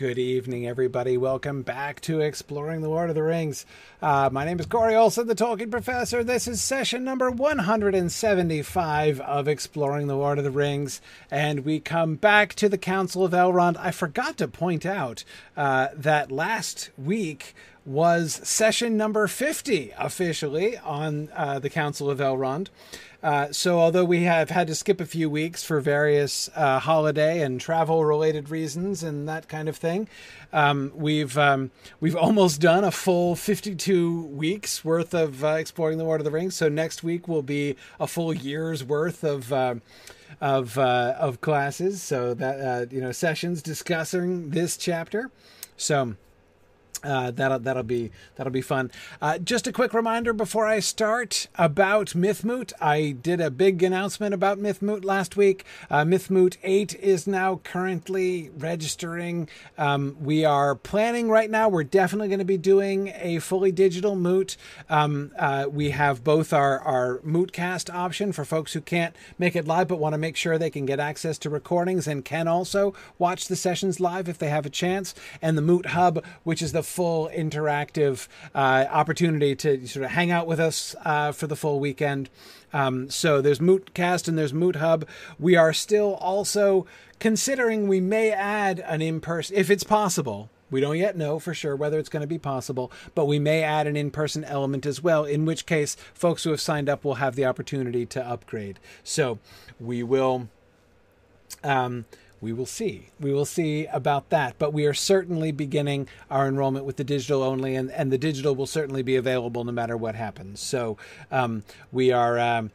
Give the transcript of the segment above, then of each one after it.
Good evening, everybody. Welcome back to Exploring the Lord of the Rings. Uh, my name is Corey Olsen, the Tolkien Professor. This is session number 175 of Exploring the Lord of the Rings. And we come back to the Council of Elrond. I forgot to point out uh, that last week was session number 50 officially on uh, the Council of Elrond. Uh, so, although we have had to skip a few weeks for various uh, holiday and travel related reasons and that kind of thing, um, we've um, we've almost done a full 52 weeks worth of uh, exploring the Lord of the Rings. So next week will be a full year's worth of uh, of uh, of classes. So that you know sessions discussing this chapter. So uh, that'll that'll be that'll be fun. Uh, just a quick reminder before I start about Mythmoot. I did a big announcement about Mythmoot last week. Uh, Mythmoot eight is now currently registering. Um, we are planning right now. We're definitely going to be doing a fully digital moot. Um, uh, we have both our our Mootcast option for folks who can't make it live but want to make sure they can get access to recordings and can also watch the sessions live if they have a chance, and the Moot Hub, which is the full interactive uh, opportunity to sort of hang out with us uh, for the full weekend. Um, so there's Mootcast and there's Moot Hub. We are still also considering we may add an in person, if it's possible. We don't yet know for sure whether it's going to be possible, but we may add an in person element as well, in which case, folks who have signed up will have the opportunity to upgrade. So we will. Um, we will see. We will see about that. But we are certainly beginning our enrollment with the digital only, and, and the digital will certainly be available no matter what happens. So um, we are. Um,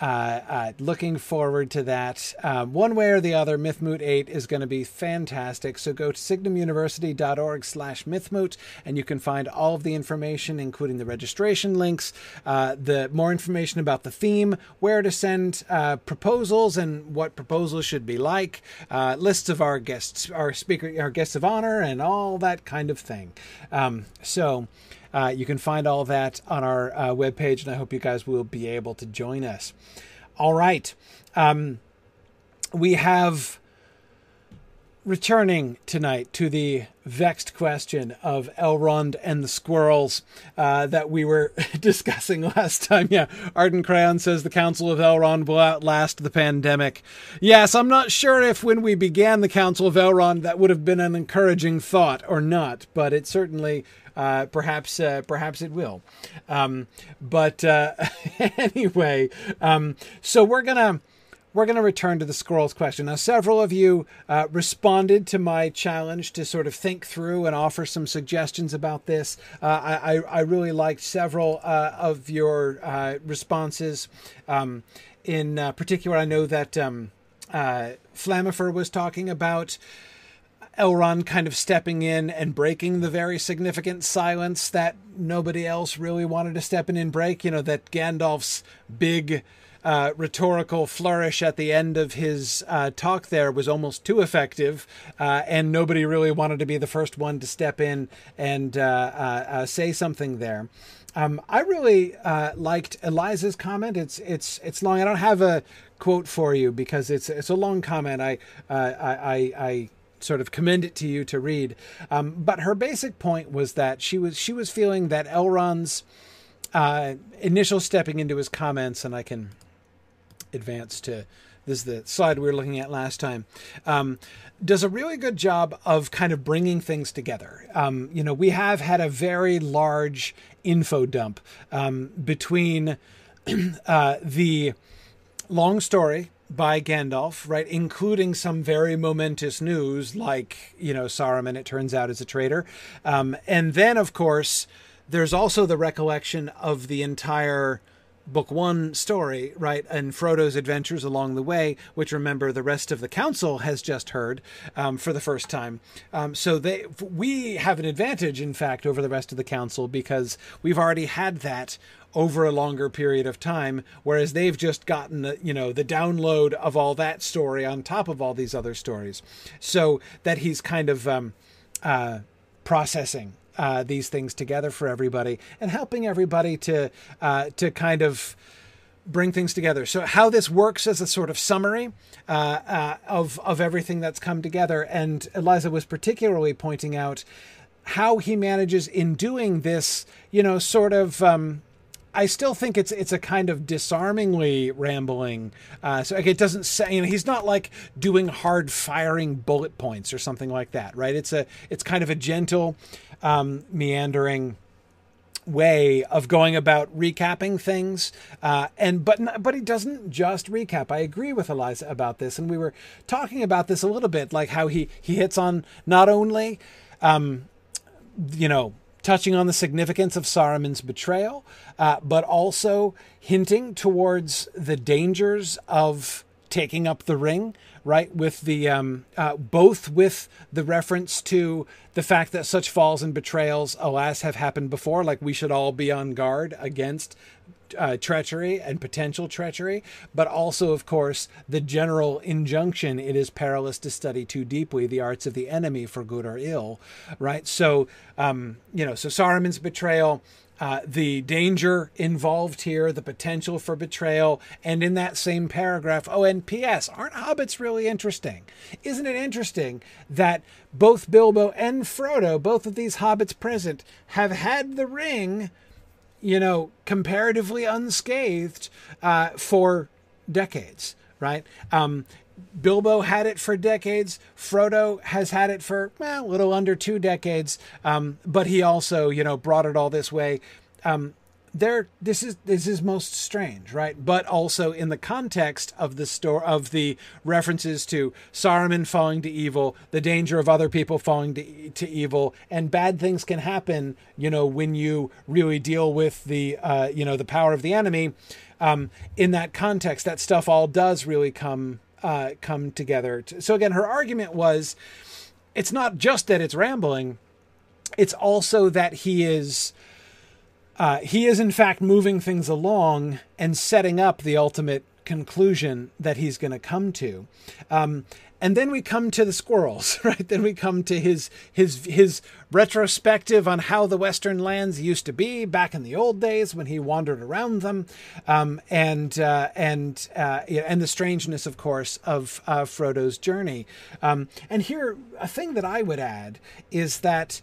uh, uh, looking forward to that. Um, one way or the other, Mythmoot 8 is going to be fantastic. So go to signumuniversity.org slash Mythmoot and you can find all of the information, including the registration links, uh, the more information about the theme, where to send uh, proposals and what proposals should be like, uh, lists of our guests, our speaker, our guests of honor, and all that kind of thing. Um, so uh, you can find all that on our uh, webpage, and I hope you guys will be able to join us. All right. Um, we have returning tonight to the vexed question of Elrond and the squirrels uh, that we were discussing last time. Yeah, Arden Crayon says the Council of Elrond will outlast the pandemic. Yes, I'm not sure if when we began the Council of Elrond that would have been an encouraging thought or not, but it certainly uh, perhaps uh, perhaps it will. Um, but uh, anyway, um, so we're gonna we're going to return to the scrolls question. Now, several of you uh, responded to my challenge to sort of think through and offer some suggestions about this. Uh, I, I, really liked several uh, of your uh, responses. Um, in uh, particular, I know that um, Flamifer was talking about Elrond kind of stepping in and breaking the very significant silence that nobody else really wanted to step in and break. You know, that Gandalf's big uh, rhetorical flourish at the end of his uh, talk there was almost too effective, uh, and nobody really wanted to be the first one to step in and uh, uh, uh, say something there. Um, I really liked Eliza's comment. It's it's it's long. I don't have a quote for you because it's it's a long comment. I I, I, I sort of commend it to you to read. Um, but her basic point was that she was she was feeling that Elrond's uh, initial stepping into his comments, and I can advance to this is the slide we were looking at last time. Um, does a really good job of kind of bringing things together. Um, you know, we have had a very large info dump um, between uh, the long story by Gandalf, right, including some very momentous news like, you know, Saruman, it turns out, is a traitor. Um, and then, of course, there's also the recollection of the entire book one story, right, and Frodo's adventures along the way, which remember the rest of the council has just heard um, for the first time. Um, so they, we have an advantage, in fact, over the rest of the council because we've already had that over a longer period of time, whereas they've just gotten the, you know the download of all that story on top of all these other stories, so that he's kind of um, uh, processing uh, these things together for everybody and helping everybody to uh, to kind of bring things together. So how this works as a sort of summary uh, uh, of of everything that's come together, and Eliza was particularly pointing out how he manages in doing this, you know, sort of. Um, I still think it's it's a kind of disarmingly rambling. Uh, so like it doesn't say you know he's not like doing hard firing bullet points or something like that, right? It's a it's kind of a gentle, um, meandering way of going about recapping things uh, and but but he doesn't just recap i agree with eliza about this and we were talking about this a little bit like how he he hits on not only um, you know touching on the significance of Saruman's betrayal, uh, but also hinting towards the dangers of taking up the ring, right? With the um, uh, both with the reference to the fact that such falls and betrayals, alas, have happened before. Like we should all be on guard against uh, treachery and potential treachery, but also, of course, the general injunction it is perilous to study too deeply the arts of the enemy for good or ill, right? So, um, you know, so Saruman's betrayal. Uh, the danger involved here, the potential for betrayal, and in that same paragraph, oh, and P.S., aren't hobbits really interesting? Isn't it interesting that both Bilbo and Frodo, both of these hobbits present, have had the ring you know, comparatively unscathed uh, for decades, right? Um, Bilbo had it for decades. Frodo has had it for a little under two decades. Um, but he also, you know, brought it all this way. Um, there this is this is most strange right? But also in the context of the story of the references to Saruman falling to evil the danger of other people falling to, to evil and bad things can happen you know when you really deal with the uh, you know the power of the enemy. Um, in that context that stuff all does really come uh, come together so again her argument was it's not just that it's rambling it's also that he is uh, he is, in fact, moving things along and setting up the ultimate conclusion that he's going to come to. Um, and then we come to the squirrels, right? Then we come to his his his retrospective on how the Western lands used to be back in the old days when he wandered around them, um, and uh, and uh, and the strangeness, of course, of uh, Frodo's journey. Um, and here, a thing that I would add is that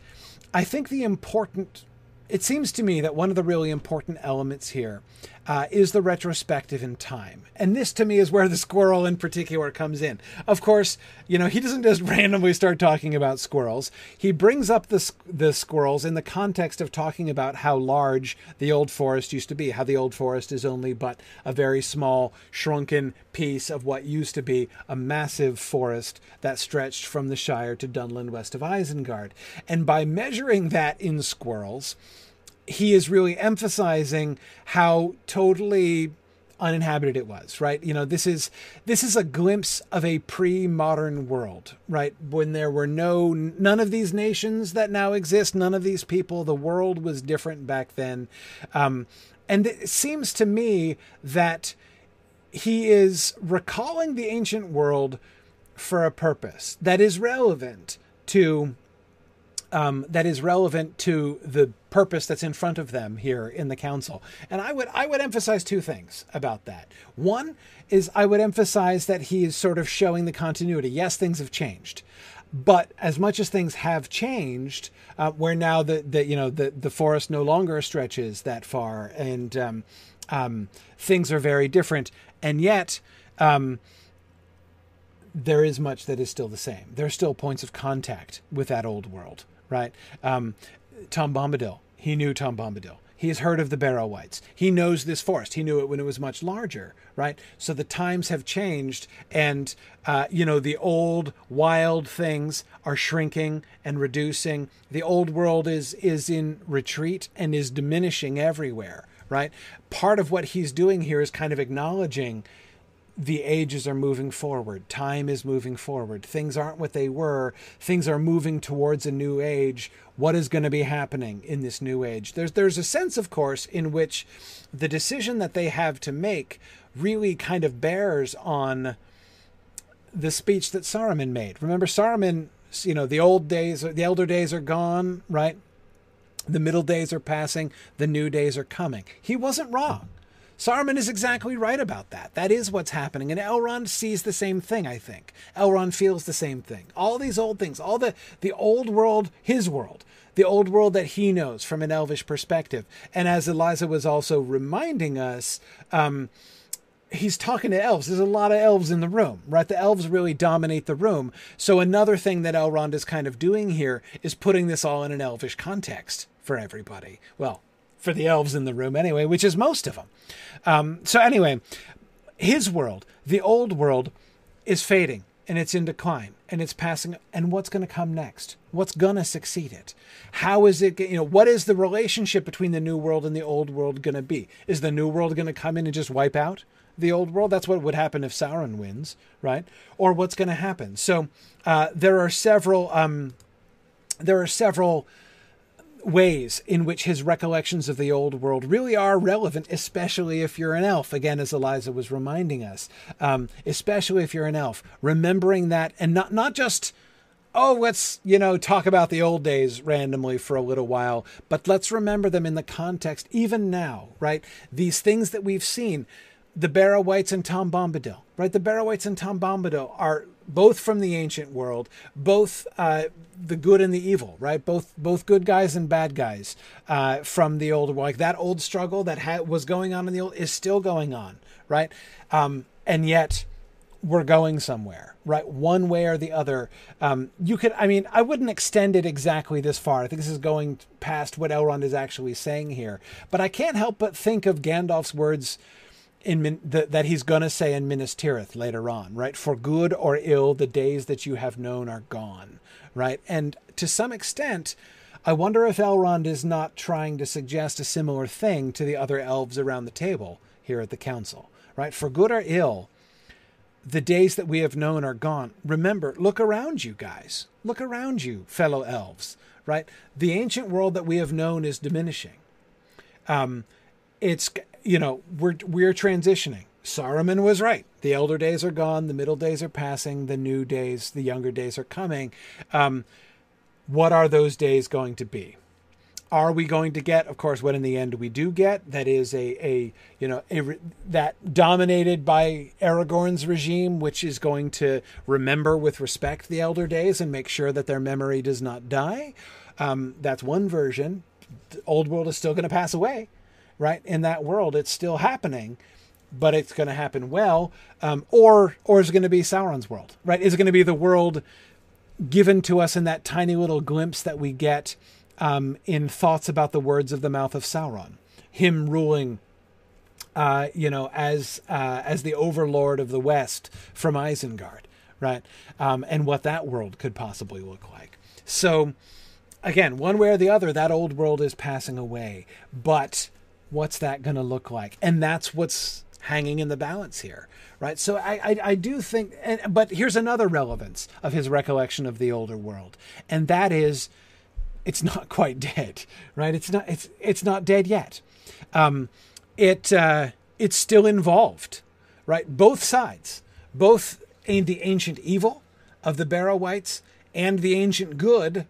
I think the important it seems to me that one of the really important elements here uh, is the retrospective in time. And this to me is where the squirrel in particular comes in. Of course, you know, he doesn't just randomly start talking about squirrels. He brings up the, the squirrels in the context of talking about how large the old forest used to be, how the old forest is only but a very small, shrunken piece of what used to be a massive forest that stretched from the Shire to Dunland west of Isengard. And by measuring that in squirrels, he is really emphasizing how totally uninhabited it was right? You know this is this is a glimpse of a pre-modern world right? When there were no none of these nations that now exist none of these people the world was different back then. Um, and it seems to me that he is recalling the ancient world for a purpose that is relevant to um, that is relevant to the purpose that's in front of them here in the council. And I would I would emphasize two things about that. One is I would emphasize that he is sort of showing the continuity. Yes, things have changed. But as much as things have changed, uh, where now the, the you know the, the forest no longer stretches that far, and um, um, things are very different, and yet um, there is much that is still the same. There are still points of contact with that old world right? Um, Tom Bombadil, he knew Tom Bombadil. He has heard of the Barrow-wights. He knows this forest. He knew it when it was much larger, right? So the times have changed, and uh, you know the old wild things are shrinking and reducing. The old world is is in retreat and is diminishing everywhere, right? Part of what he's doing here is kind of acknowledging the ages are moving forward. Time is moving forward. Things aren't what they were. Things are moving towards a new age. What is going to be happening in this new age? There's there's a sense, of course, in which the decision that they have to make really kind of bears on the speech that Saruman made. Remember, Saruman, you know, the old days, the elder days are gone, right? The middle days are passing. The new days are coming. He wasn't wrong. Saruman is exactly right about that. That is what's happening. And Elrond sees the same thing, I think. Elrond feels the same thing. All these old things, all the, the old world, his world, the old world that he knows from an elvish perspective. And as Eliza was also reminding us, um, he's talking to elves. There's a lot of elves in the room, right? The elves really dominate the room. So another thing that Elrond is kind of doing here is putting this all in an elvish context for everybody. Well, for the elves in the room anyway, which is most of them. Um, so anyway, his world, the old world, is fading and it's in decline and it's passing. And what's going to come next? What's going to succeed it? How is it? You know, what is the relationship between the new world and the old world going to be? Is the new world going to come in and just wipe out? the old world. That's what would happen if Sauron wins, right? Or what's going to happen. So uh, there are several. Um, there are several ways in which his recollections of the old world really are relevant, especially if you're an elf. Again, as Eliza was reminding us, um, especially if you're an elf, remembering that and not not just oh let's you know talk about the old days randomly for a little while but let's remember them in the context even now right these things that we've seen the Barrow-wights and Tom Bombadil, right? The Barrow-wights and Tom Bombadil are both from the ancient world, both uh, the good and the evil, right? Both both good guys and bad guys uh, from the old world. like that old struggle that ha- was going on in the old is still going on, right? Um, and yet we're going somewhere, right? One way or the other. Um, you could, I mean, I wouldn't extend it exactly this far. I think this is going past what Elrond is actually saying here, but I can't help but think of Gandalf's words in Min, the, that he's going to say in Minas Tirith later on, right? For good or ill, the days that you have known are gone, right? And to some extent, I wonder if Elrond is not trying to suggest a similar thing to the other elves around the table here at the council, right? For good or ill, the days that we have known are gone. Remember, look around you guys. Look around you, fellow elves, right? The ancient world that we have known is diminishing. Um, it's you know, we're we're transitioning. Saruman was right. The elder days are gone. The middle days are passing. The new days, the younger days are coming. Um, what are those days going to be? Are we going to get, of course, what in the end we do get? That is a, a you know, a, that dominated by Aragorn's regime, which is going to remember with respect the elder days and make sure that their memory does not die. Um, that's one version. The old world is still going to pass away right? In that world, it's still happening, but it's going to happen well. Um, or or is it going to be Sauron's world, right? Is it going to be the world given to us in that tiny little glimpse that we get um, in thoughts about the words of the mouth of Sauron, him ruling. Uh, you know, as uh, as the overlord of the West from Isengard, right? Um, and what that world could possibly look like. So, again, one way or the other, that old world is passing away. But what's that going to look like? And that's what's hanging in the balance here, right? So I, I, I do think, and, but here's another relevance of his recollection of the older world, and that is, it's not quite dead, right? It's not, it's, it's not dead yet. Um, it, uh, it's still involved, right? Both sides, both in the ancient evil of the Barrow-wights and the ancient good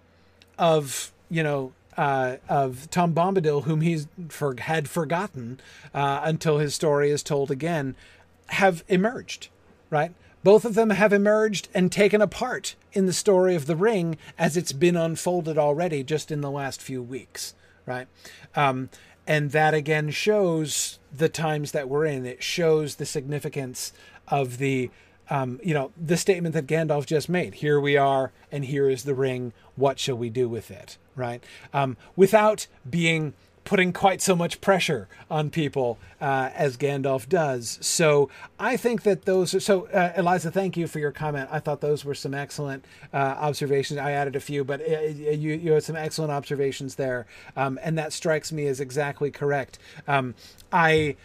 of you know uh, of Tom Bombadil, whom he for, had forgotten uh, until his story is told again, have emerged, right? Both of them have emerged and taken a part in the story of the ring as it's been unfolded already just in the last few weeks, right? Um, and that again shows the times that we're in. It shows the significance of the um, you know, the statement that Gandalf just made. Here we are, and here is the ring. What shall we do with it? Right? Um, without being putting quite so much pressure on people uh, as Gandalf does. So I think that those are so. Uh, Eliza, thank you for your comment. I thought those were some excellent uh, observations. I added a few, but uh, you you had some excellent observations there, um, and that strikes me as exactly correct. Um, I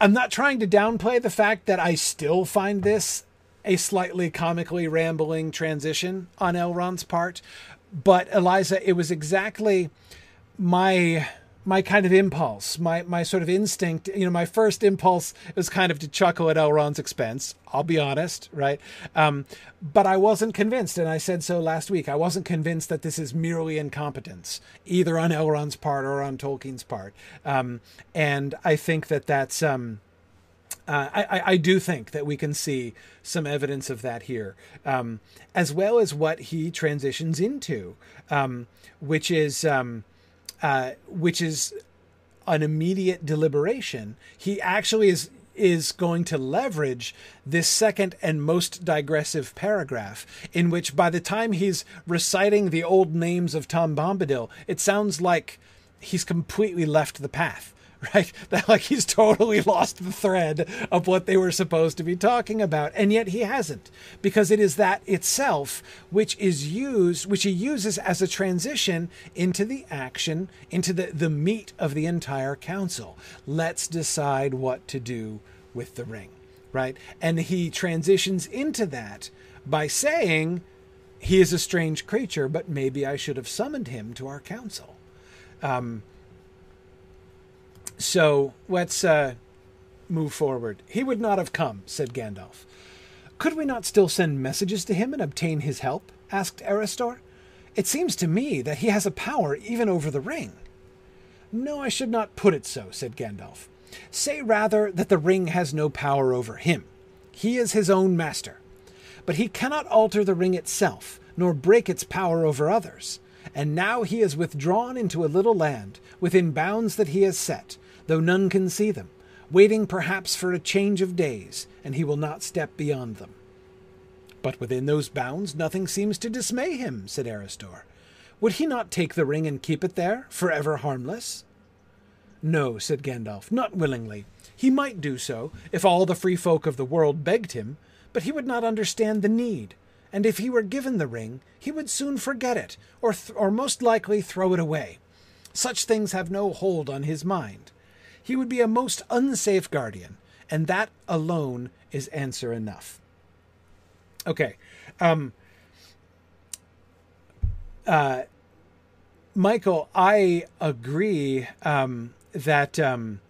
I'm not trying to downplay the fact that I still find this a slightly comically rambling transition on Elrond's part, but Eliza, it was exactly my my kind of impulse, my my sort of instinct. You know, my first impulse was kind of to chuckle at Elrond's expense. I'll be honest, right? Um, but I wasn't convinced, and I said so last week. I wasn't convinced that this is merely incompetence, either on Elrond's part or on Tolkien's part. Um, and I think that that's. Um, uh, I, I, do think that we can see some evidence of that here, um, as well as what he transitions into, um, which is um, uh, which is an immediate deliberation. He actually is is going to leverage this second and most digressive paragraph, in which by the time he's reciting the old names of Tom Bombadil, it sounds like he's completely left the path. right? That like he's totally lost the thread of what they were supposed to be talking about, and yet he hasn't, because it is that itself which is used, which he uses as a transition into the action, into the the meat of the entire council. Let's decide what to do with the ring, right? And he transitions into that by saying. He is a strange creature, but maybe I should have summoned him to our council. Um, so let's uh, move forward. He would not have come, said Gandalf. Could we not still send messages to him and obtain his help? asked Erestor. It seems to me that he has a power even over the ring. No, I should not put it so, said Gandalf. Say rather that the ring has no power over him. He is his own master. But he cannot alter the ring itself, nor break its power over others. And now he is withdrawn into a little land, within bounds that he has set, though none can see them, waiting perhaps for a change of days, and he will not step beyond them. But within those bounds nothing seems to dismay him, said Erestor. Would he not take the ring and keep it there, for ever harmless? No, said Gandalf, not willingly. He might do so, if all the free folk of the world begged him, but he would not understand the need, and if he were given the ring, he would soon forget it, or, th- or most likely throw it away. Such things have no hold on his mind. He would be a most unsafe guardian, and that alone is answer enough. Okay. Um, uh, Michael, I agree um, that um,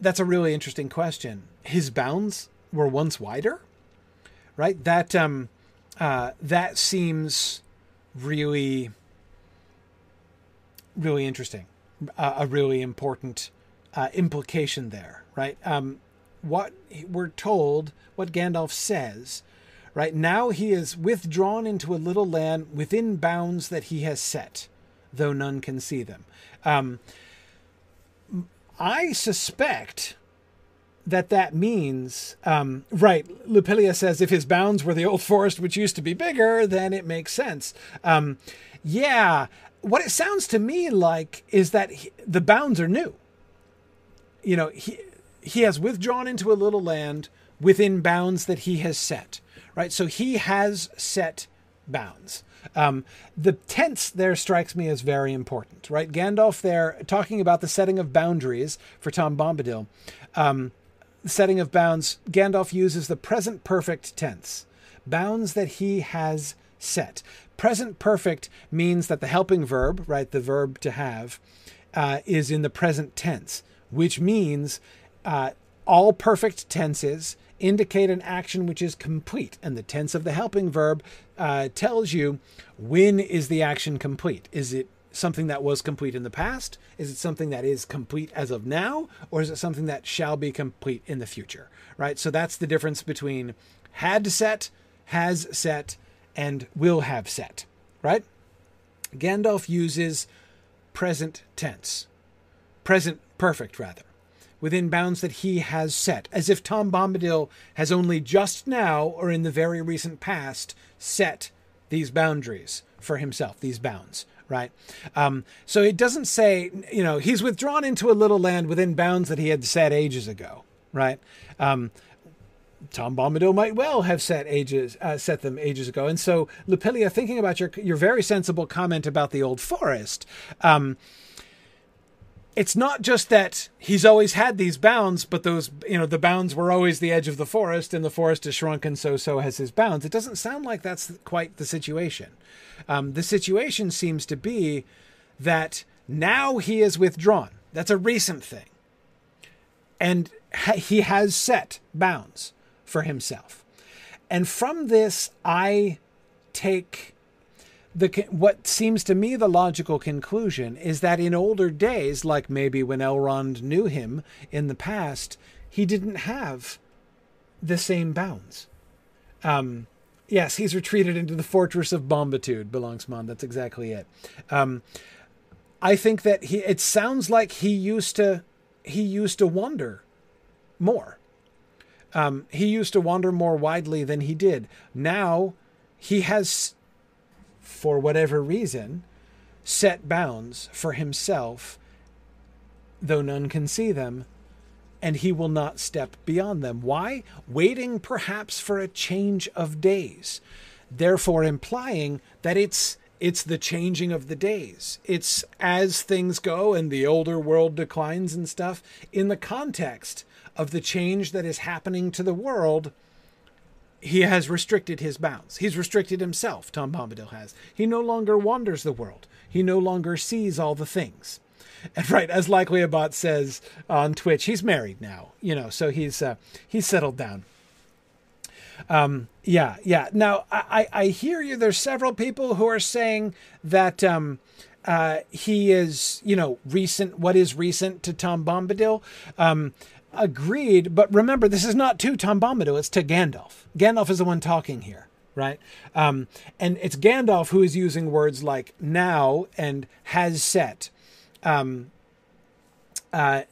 that's a really interesting question. His bounds were once wider, right? That um, uh, that seems really, really interesting. A really important uh, implication there, right? Um, what we're told, what Gandalf says, right? Now he is withdrawn into a little land within bounds that he has set, though none can see them. Um, I suspect that that means, um, right? Lupilia says if his bounds were the old forest, which used to be bigger, then it makes sense. Um, yeah, what it sounds to me like is that he, the bounds are new you know, he he has withdrawn into a little land within bounds that he has set, right? So he has set bounds. Um, the tense there strikes me as very important, right? Gandalf there talking about the setting of boundaries for Tom Bombadil. Um, setting of bounds, Gandalf uses the present perfect tense, bounds that he has set. Present perfect means that the helping verb, right, the verb to have, uh, is in the present tense which means uh, all perfect tenses indicate an action which is complete. And the tense of the helping verb uh, tells you when is the action complete. Is it something that was complete in the past? Is it something that is complete as of now? Or is it something that shall be complete in the future? Right? So that's the difference between had set, has set, and will have set. Right? Gandalf uses present tense. Present perfect, rather, within bounds that he has set, as if Tom Bombadil has only just now, or in the very recent past, set these boundaries for himself, these bounds, right? Um, so it doesn't say, you know, he's withdrawn into a little land within bounds that he had set ages ago, right? Um, Tom Bombadil might well have set ages uh, set them ages ago, and so Lupilia, thinking about your your very sensible comment about the old forest, um, it's not just that he's always had these bounds, but those, you know, the bounds were always the edge of the forest and the forest has shrunken, so so has his bounds. It doesn't sound like that's quite the situation. Um, the situation seems to be that Now he is withdrawn. That's a recent thing. And ha- he has set bounds for himself. And from this, I take the what seems to me the logical conclusion is that in older days, like maybe when Elrond knew him in the past, he didn't have the same bounds. Um, yes, he's retreated into the fortress of Bombitude, Belongsmon. That's exactly it. Um, I think that he. It sounds like he used to. He used to wander more. Um, he used to wander more widely than he did. Now he has, for whatever reason, set bounds for himself, though none can see them, and he will not step beyond them. Why? Waiting perhaps for a change of days, therefore implying that it's it's the changing of the days. It's as things go and the older world declines and stuff in the context of the change that is happening to the world. He has restricted his bounds. He's restricted himself, Tom Bombadil has. He no longer wanders the world. He no longer sees all the things. And right, as Likely a Bot says on Twitch, he's married now, you know, so he's uh, he's settled down. Um, yeah, yeah. Now I, I hear you. There's several people who are saying that um, uh, he is, you know, recent. What is recent to Tom Bombadil? Um, agreed, but remember, this is not to Tom Bombadil. It's to Gandalf. Gandalf is the one talking here right? Um, and it's Gandalf who is using words like now and has set um, uh,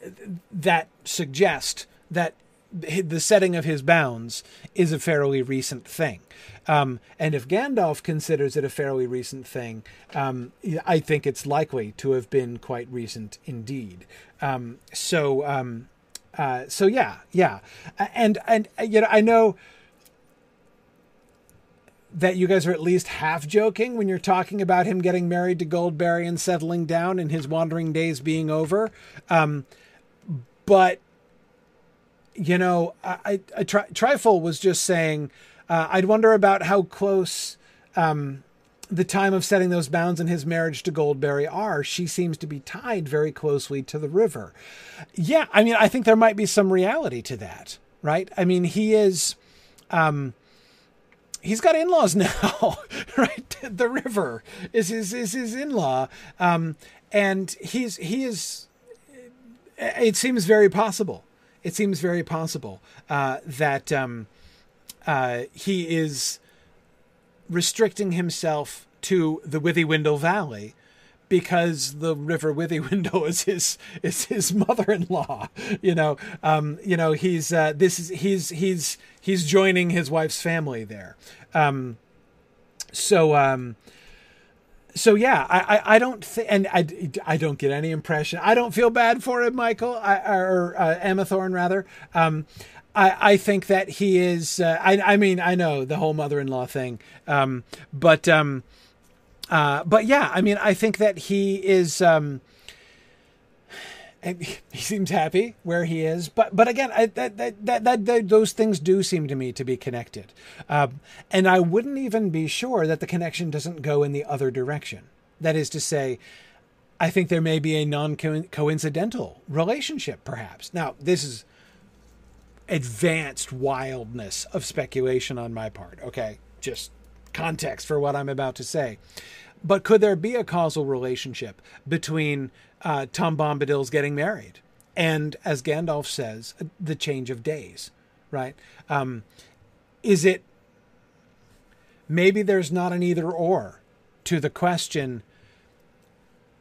that suggest that the setting of his bounds is a fairly recent thing. Um, and if Gandalf considers it a fairly recent thing, um, I think it's likely to have been quite recent indeed. Um, so, um, uh, so yeah, yeah, and and you know, I know that you guys are at least half joking when you're talking about him getting married to Goldberry and settling down and his wandering days being over. Um, but you know, I, I, Tri- Trifle was just saying, uh, I'd wonder about how close um, the time of setting those bounds in his marriage to Goldberry are. She seems to be tied very closely to the river. Yeah, I mean, I think there might be some reality to that, right? I mean, he is. Um, he's got in-laws now, right? The river is his is his in-law, um, and he's he is. It seems very possible. It seems very possible uh, that um, uh, he is restricting himself to the Withywindle Valley because the river Withywindle is his is his mother-in-law. You know, um, you know he's uh, this is he's he's he's joining his wife's family there. Um, so um, so yeah, I, I, I don't think, and I, I don't get any impression. I don't feel bad for him, Michael, I, or uh, Emma Thorne rather. Um, I, I think that he is. Uh, I, I mean, I know the whole mother-in-law thing, um, but um, uh, but yeah, I mean, I think that he is. Um, he seems happy where he is, but but again, I, that, that, that that those things do seem to me to be connected, um, and I wouldn't even be sure that the connection doesn't go in the other direction. That is to say, I think there may be a non coincidental relationship, perhaps. Now, this is advanced wildness of speculation on my part. Okay, just context for what I'm about to say. But could there be a causal relationship between uh, Tom Bombadil's getting married and, as Gandalf says, the change of days? Right? Um, is it maybe there's not an either or to the question?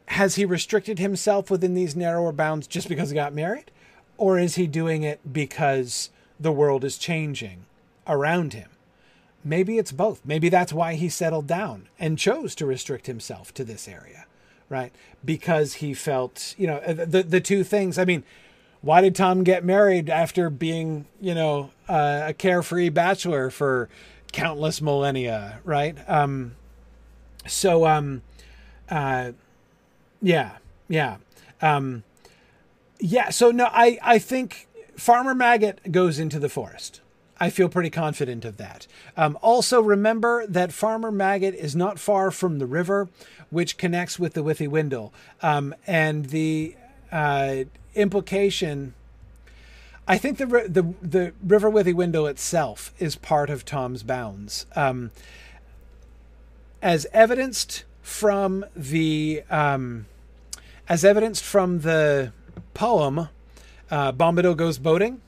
Has he restricted himself within these narrower bounds just because he got married? Or is he doing it because the world is changing around him? maybe it's both. Maybe that's why he settled down and chose to restrict himself to this area, right? Because he felt, you know, the the two things. I mean, why did Tom get married after being, you know, uh, a carefree bachelor for countless millennia, right? Um, so, um, uh, yeah, yeah, um, yeah. So no, I I think Farmer Maggot goes into the forest I feel pretty confident of that. Um, also, remember that Farmer Maggot is not far from the river, which connects with the Withywindle. Um, and the uh, implication. I think the the the River Withywindle itself is part of Tom's bounds, um, as evidenced from the um, as evidenced from the poem uh, Bombadil Goes Boating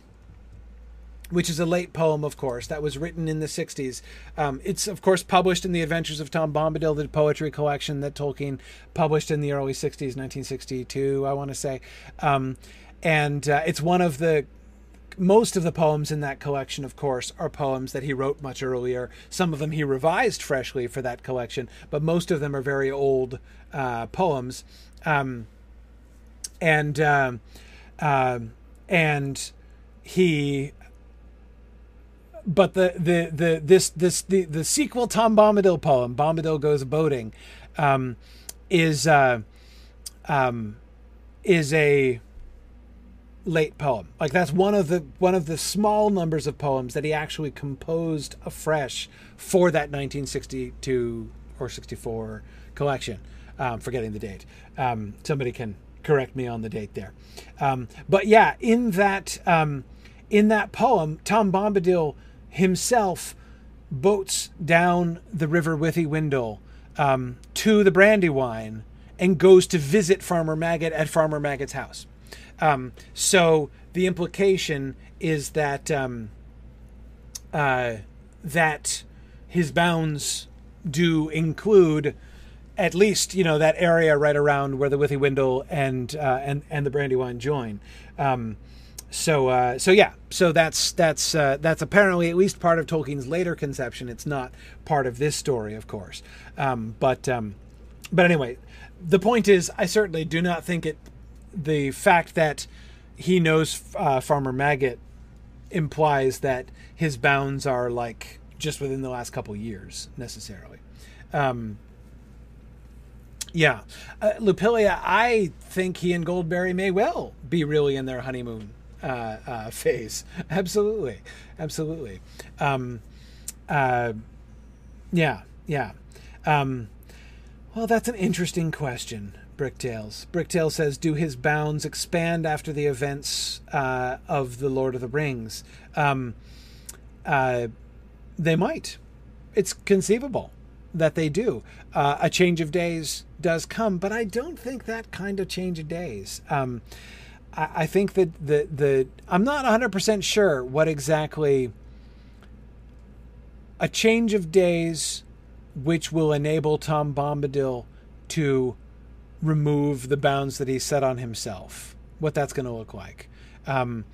which is a late poem, of course, that was written in the 60s. Um, it's, of course, published in The Adventures of Tom Bombadil, the poetry collection that Tolkien published in the early 60s, 1962, I want to say. Um, and uh, it's one of the most of the poems in that collection, of course, are poems that he wrote much earlier. Some of them he revised freshly for that collection, but most of them are very old uh, poems. Um, and uh, and he but the the the this this the the sequel Tom Bombadil poem Bombadil goes boating um, is uh, um, is a late poem. Like that's one of the one of the small numbers of poems that he actually composed afresh for that 1962 or 64 collection. Um, forgetting the date. Um, somebody can correct me on the date there. Um, but yeah, in that um, in that poem, Tom Bombadil himself boats down the River Withywindle um, to the Brandywine and goes to visit Farmer Maggot at Farmer Maggot's house. Um, so the implication is that um, uh, that his bounds do include at least you know that area right around where the Withywindle and uh, and and the Brandywine join. Um, so uh, so yeah so that's that's uh, that's apparently at least part of Tolkien's later conception. It's not part of this story, of course. Um, but um, but anyway, the point is, I certainly do not think it. The fact that he knows uh, Farmer Maggot implies that his bounds are like just within the last couple years necessarily. Um, yeah, uh, Lupilia, I think he and Goldberry may well be really in their honeymoon uh, uh, phase. Absolutely, absolutely. Um, uh, yeah, yeah. Um, well, that's an interesting question. Bricktails. Bricktail says, "Do his bounds expand after the events uh, of the Lord of the Rings?" Um, uh, they might. It's conceivable that they do. Uh, a change of days does come, but I don't think that kind of change of days. Um, I, I think that the the I'm not 100 percent sure what exactly a change of days which will enable Tom Bombadil to remove the bounds that he set on himself. What that's going to look like. Um,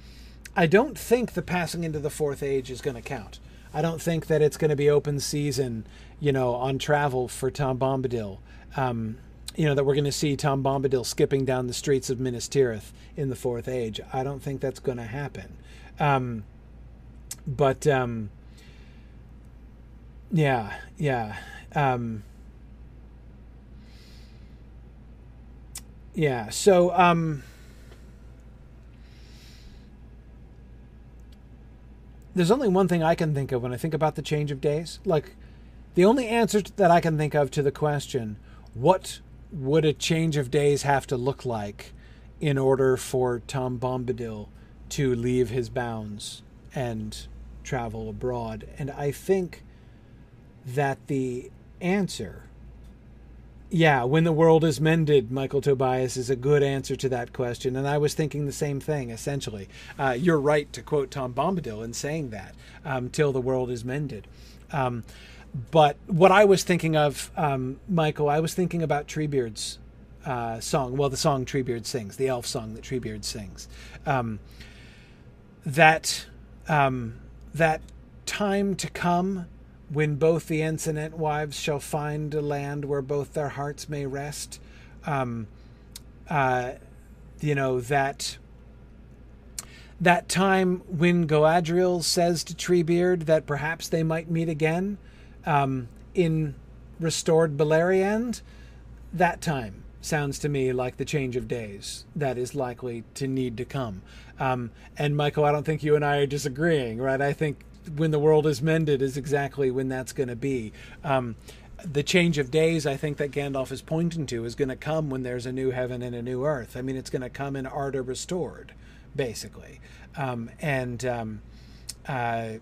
I don't think the passing into the fourth age is going to count. I don't think that it's going to be open season, you know, on travel for Tom Bombadil. Um, you know that we're going to see Tom Bombadil skipping down the streets of Minas Tirith in the Fourth Age. I don't think that's going to happen. Um, but um, yeah, yeah, um, yeah. So um, there's only one thing I can think of when I think about the change of days. Like the only answer that I can think of to the question, what would a change of days have to look like in order for Tom Bombadil to leave his bounds and travel abroad? And I think that the answer, yeah, when the world is mended, Michael Tobias is a good answer to that question. And I was thinking the same thing, essentially. Uh, you're right to quote Tom Bombadil in saying that, um, till the world is mended. Um, but what I was thinking of, um, Michael, I was thinking about Treebeard's uh, song. Well, the song Treebeard sings, the elf song that Treebeard sings. Um, that um, that time to come when both the ensign wives shall find a land where both their hearts may rest. Um, uh, you know that that time when Galadriel says to Treebeard that perhaps they might meet again um, in restored Beleriand, that time sounds to me like the change of days that is likely to need to come. Um, and Michael, I don't think you and I are disagreeing, right? I think when the world is mended is exactly when that's going to be. Um, the change of days, I think that Gandalf is pointing to, is going to come when there's a new heaven and a new earth. I mean, it's going to come in Arda restored, basically. Um, and um, uh,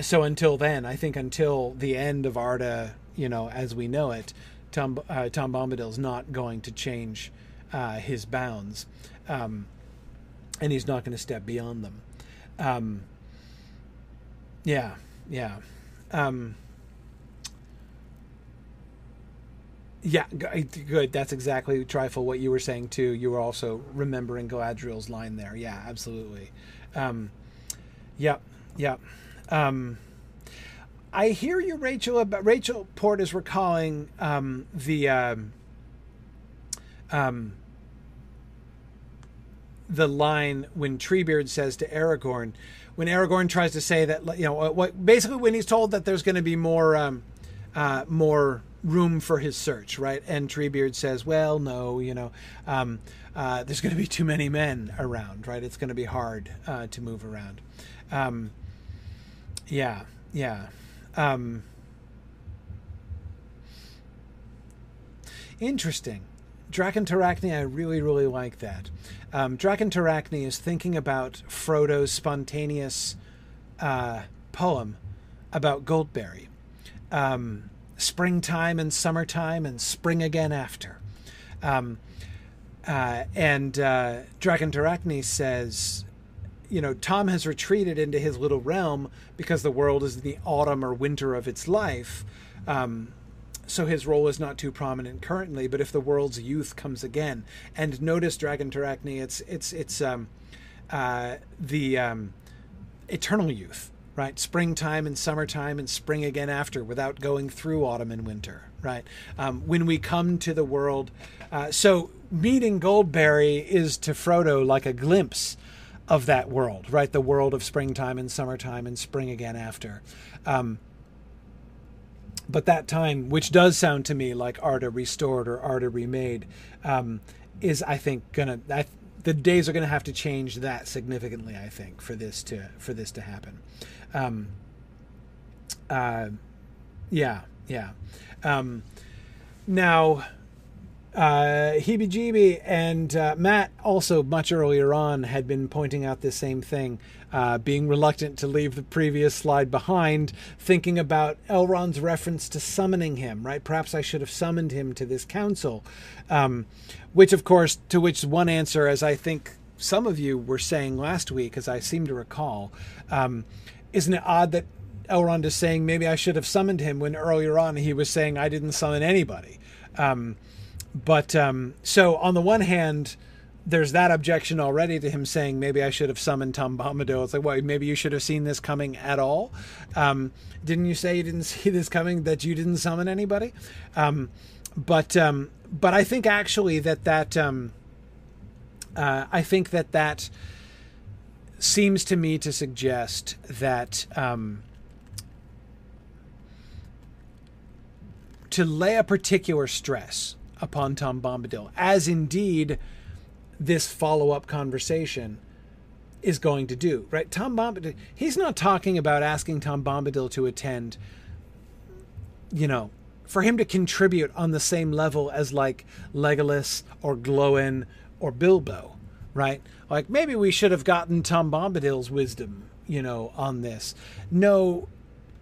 so until then, I think until the end of Arda, you know, as we know it, Tom uh, Tom Bombadil's not going to change uh, his bounds, um, and he's not going to step beyond them. Yeah, yeah. Um, yeah, good. That's exactly trifle what you were saying too. You were also remembering Galadriel's line there. Yeah, absolutely. Um, yep, yep. Um, I hear you, Rachel. About Rachel Port is recalling um, the um, um, the line when Treebeard says to Aragorn, when Aragorn tries to say that you know what basically when he's told that there's going to be more um, uh, more room for his search, right? And Treebeard says, "Well, no, you know, um, uh, there's going to be too many men around, right? It's going to be hard uh, to move around." Um, yeah, yeah. Um, interesting. Draken Tarachni, I really, really like that. Um, Draken Tarachni is thinking about Frodo's spontaneous uh, poem about Goldberry. Um, springtime and summertime and spring again after. Um, uh, and uh, Draken Tarachni says, you know, Tom has retreated into his little realm because the world is in the autumn or winter of its life. Um, so his role is not too prominent currently. But if the world's youth comes again, and notice Dragon Tarachni, it's it's it's um, uh, the um, eternal youth, right? Springtime and summertime and spring again after, without going through autumn and winter, right? Um, when we come to the world, uh, so meeting Goldberry is to Frodo like a glimpse of that world, right? The world of springtime and summertime and spring again after. Um, but that time, which does sound to me like Arda restored or Arda remade, um, is I think gonna. I, the days are to have to change that significantly. I think for this to for this to happen. Um, uh, yeah, yeah. Um, now uh, Heebie and uh, Matt also much earlier on had been pointing out the same thing, uh, being reluctant to leave the previous slide behind, thinking about Elrond's reference to summoning him. Right? Perhaps I should have summoned him to this council, um, which, of course, to which one answer, as I think some of you were saying last week, as I seem to recall, um, isn't it odd that Elrond is saying maybe I should have summoned him when earlier on he was saying I didn't summon anybody. Um, but um, so on the one hand, there's that objection already to him saying maybe I should have summoned Tom Bombadil. It's like, well, maybe you should have seen this coming at all. Um, didn't you say you didn't see this coming? That you didn't summon anybody? Um, but um, but I think actually that that um, uh, I think that that seems to me to suggest that um, to lay a particular stress upon Tom Bombadil, as indeed this follow up conversation is going to do, right? Tom Bombadil, he's not talking about asking Tom Bombadil to attend, you know, for him to contribute on the same level as like Legolas or Glóin or Bilbo, right? Like maybe we should have gotten Tom Bombadil's wisdom, you know, on this. No,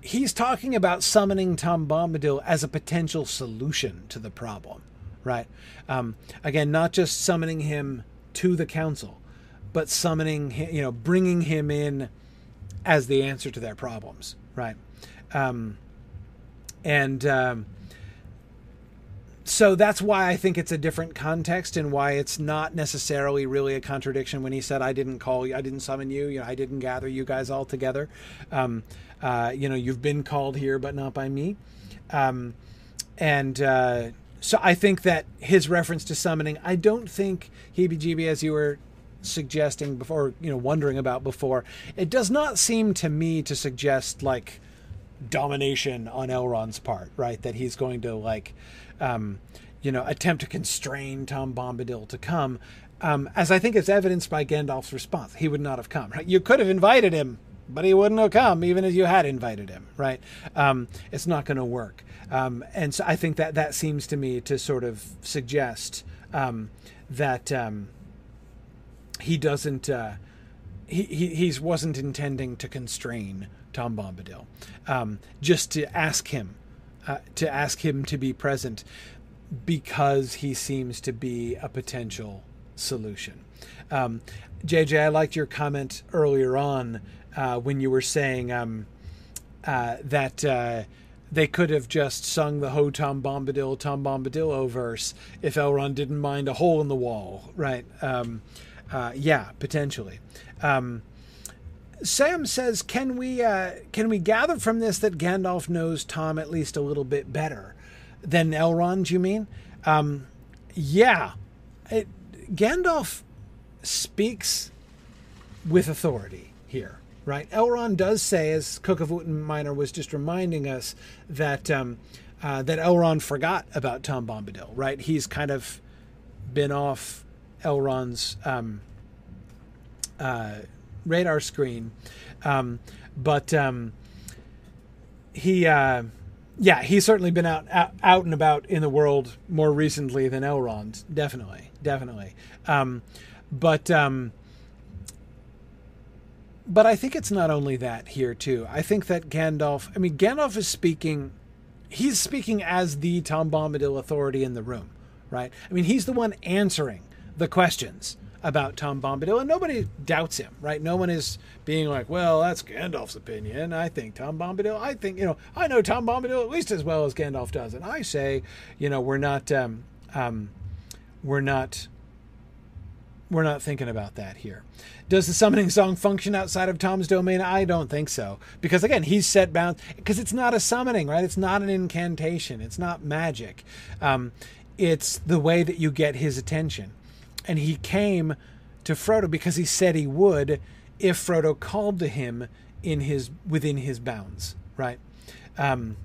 he's talking about summoning Tom Bombadil as a potential solution to the problem right? Um, again, not just summoning him to the council, but summoning him, you know, bringing him in as the answer to their problems, right? Um, and um, so that's why I think it's a different context and why it's not necessarily really a contradiction when he said, "I didn't call you, I didn't summon you, you know, I didn't gather you guys all together." Um, uh, you know, you've been called here, but not by me. Um, and uh, so I think that his reference to summoning, I don't think heebie-jeebie, as you were suggesting before, you know, wondering about before, it does not seem to me to suggest like domination on Elrond's part, right? That he's going to like, um, you know, attempt to constrain Tom Bombadil to come. Um, as I think is evidenced by Gandalf's response, he would not have come. Right? You could have invited him, but he wouldn't have come even if you had invited him, right? Um, it's not going to work. Um, and so I think that that seems to me to sort of suggest um, that um, he doesn't, uh, he, he he's wasn't intending to constrain Tom Bombadil, um, just to ask him, uh, to ask him to be present because he seems to be a potential solution. Um, JJ, I liked your comment earlier on uh, when you were saying um, uh, that uh, they could have just sung the Ho Tom Bombadil, Tom Bombadillo verse if Elrond didn't mind a hole in the wall, right? Um, uh, yeah, potentially. Um, Sam says, "Can we uh, can we gather from this that Gandalf knows Tom at least a little bit better than Elrond? You mean? Um, yeah, it, Gandalf speaks with authority here, right? Elrond does say, as Cook of Wootton Minor was just reminding us, that um, uh, that Elrond forgot about Tom Bombadil, right? He's kind of been off Elrond's um, uh, radar screen, um, but um, he. Uh, yeah, he's certainly been out, out, out and about in the world more recently than Elrond. Definitely, definitely. Um, but um, but I think it's not only that here too. I think that Gandalf. I mean, Gandalf is speaking. He's speaking as the Tom Bombadil authority in the room, right? I mean, he's the one answering the questions about Tom Bombadil, and nobody doubts him, right? No one is being like, "Well, that's Gandalf's opinion. I think Tom Bombadil. I think you know, I know Tom Bombadil at least as well as Gandalf does." And I say, you know, we're not, um, um, we're not we're not thinking about that here. Does the summoning song function outside of Tom's domain? I don't think so. Because again, he's set bound because it's not a summoning, right? It's not an incantation. It's not magic. Um, it's the way that you get his attention. And he came to Frodo because he said he would if Frodo called to him in his within his bounds, right? Um,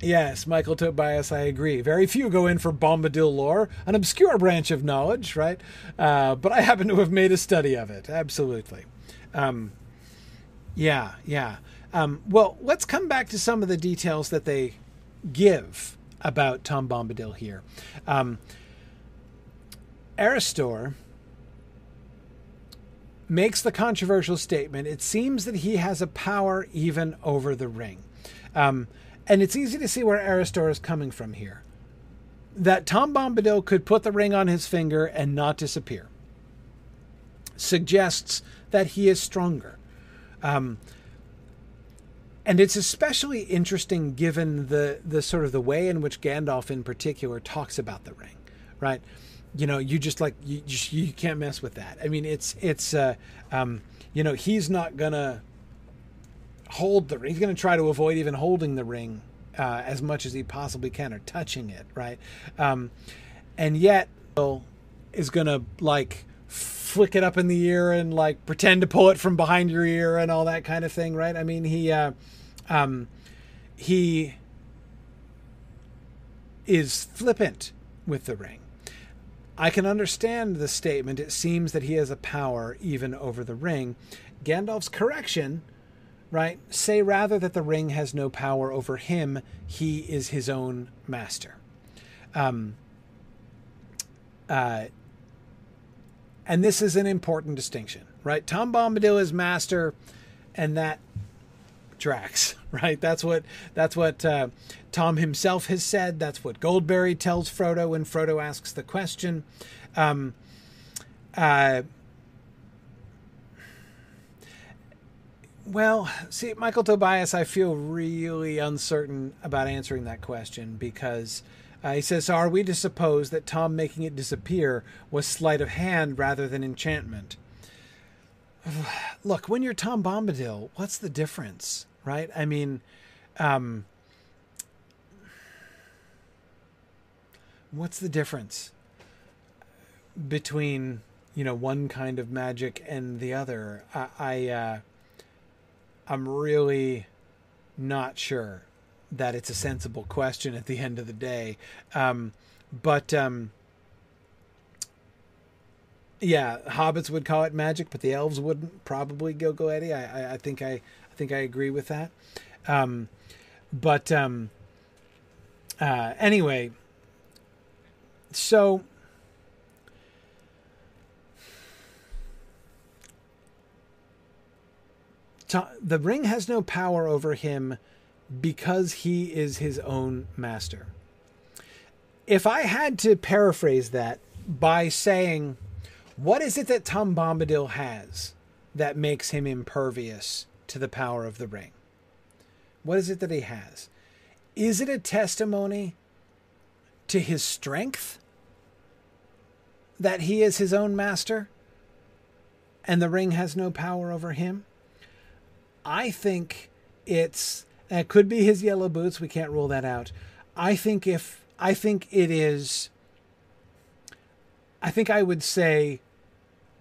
Yes, Michael Tobias, I agree. Very few go in for Bombadil lore, an obscure branch of knowledge, right? Uh, but I happen to have made a study of it. Absolutely. Um, yeah, yeah. Um, well, let's come back to some of the details that they give about Tom Bombadil here. Um, Erestor makes the controversial statement it seems that he has a power even over the ring. Um, and it's easy to see where Erestor is coming from here. That Tom Bombadil could put the ring on his finger and not disappear suggests that he is stronger. Um, and it's especially interesting given the the sort of the way in which Gandalf in particular talks about the ring, right? You know, you just like you just, you can't mess with that. I mean, it's it's uh, um, you know he's not gonna hold the ring. He's going to try to avoid even holding the ring uh, as much as he possibly can or touching it, right? Um, and yet, is going to like flick it up in the ear and like pretend to pull it from behind your ear and all that kind of thing, right? I mean, he uh, um, he is flippant with the ring. I can understand the statement. It seems that he has a power even over the ring. Gandalf's correction right? Say rather that the ring has no power over him, he is his own master. Um, uh, and this is an important distinction, right? Tom Bombadil is master, and that tracks, right? That's what that's what uh, Tom himself has said. That's what Goldberry tells Frodo when Frodo asks the question. Um, uh, Well, see, Michael Tobias, I feel really uncertain about answering that question because uh, he says, so Are we to suppose that Tom making it disappear was sleight of hand rather than enchantment? Look, when you're Tom Bombadil, what's the difference, right? I mean, um, what's the difference between you know one kind of magic and the other? I, I uh, I'm really not sure that it's a sensible question at the end of the day. Um, but um, Yeah, hobbits would call it magic, but the elves wouldn't probably go go Eddie. I, I, I think I, I think I agree with that. Um, but um, uh, anyway, so the ring has no power over him because he is his own master. If I had to paraphrase that by saying, what is it that Tom Bombadil has that makes him impervious to the power of the ring? What is it that he has? Is it a testimony to his strength that he is his own master and the ring has no power over him? I think it's it could be his yellow boots. We can't rule that out. I think if I think it is. I think I would say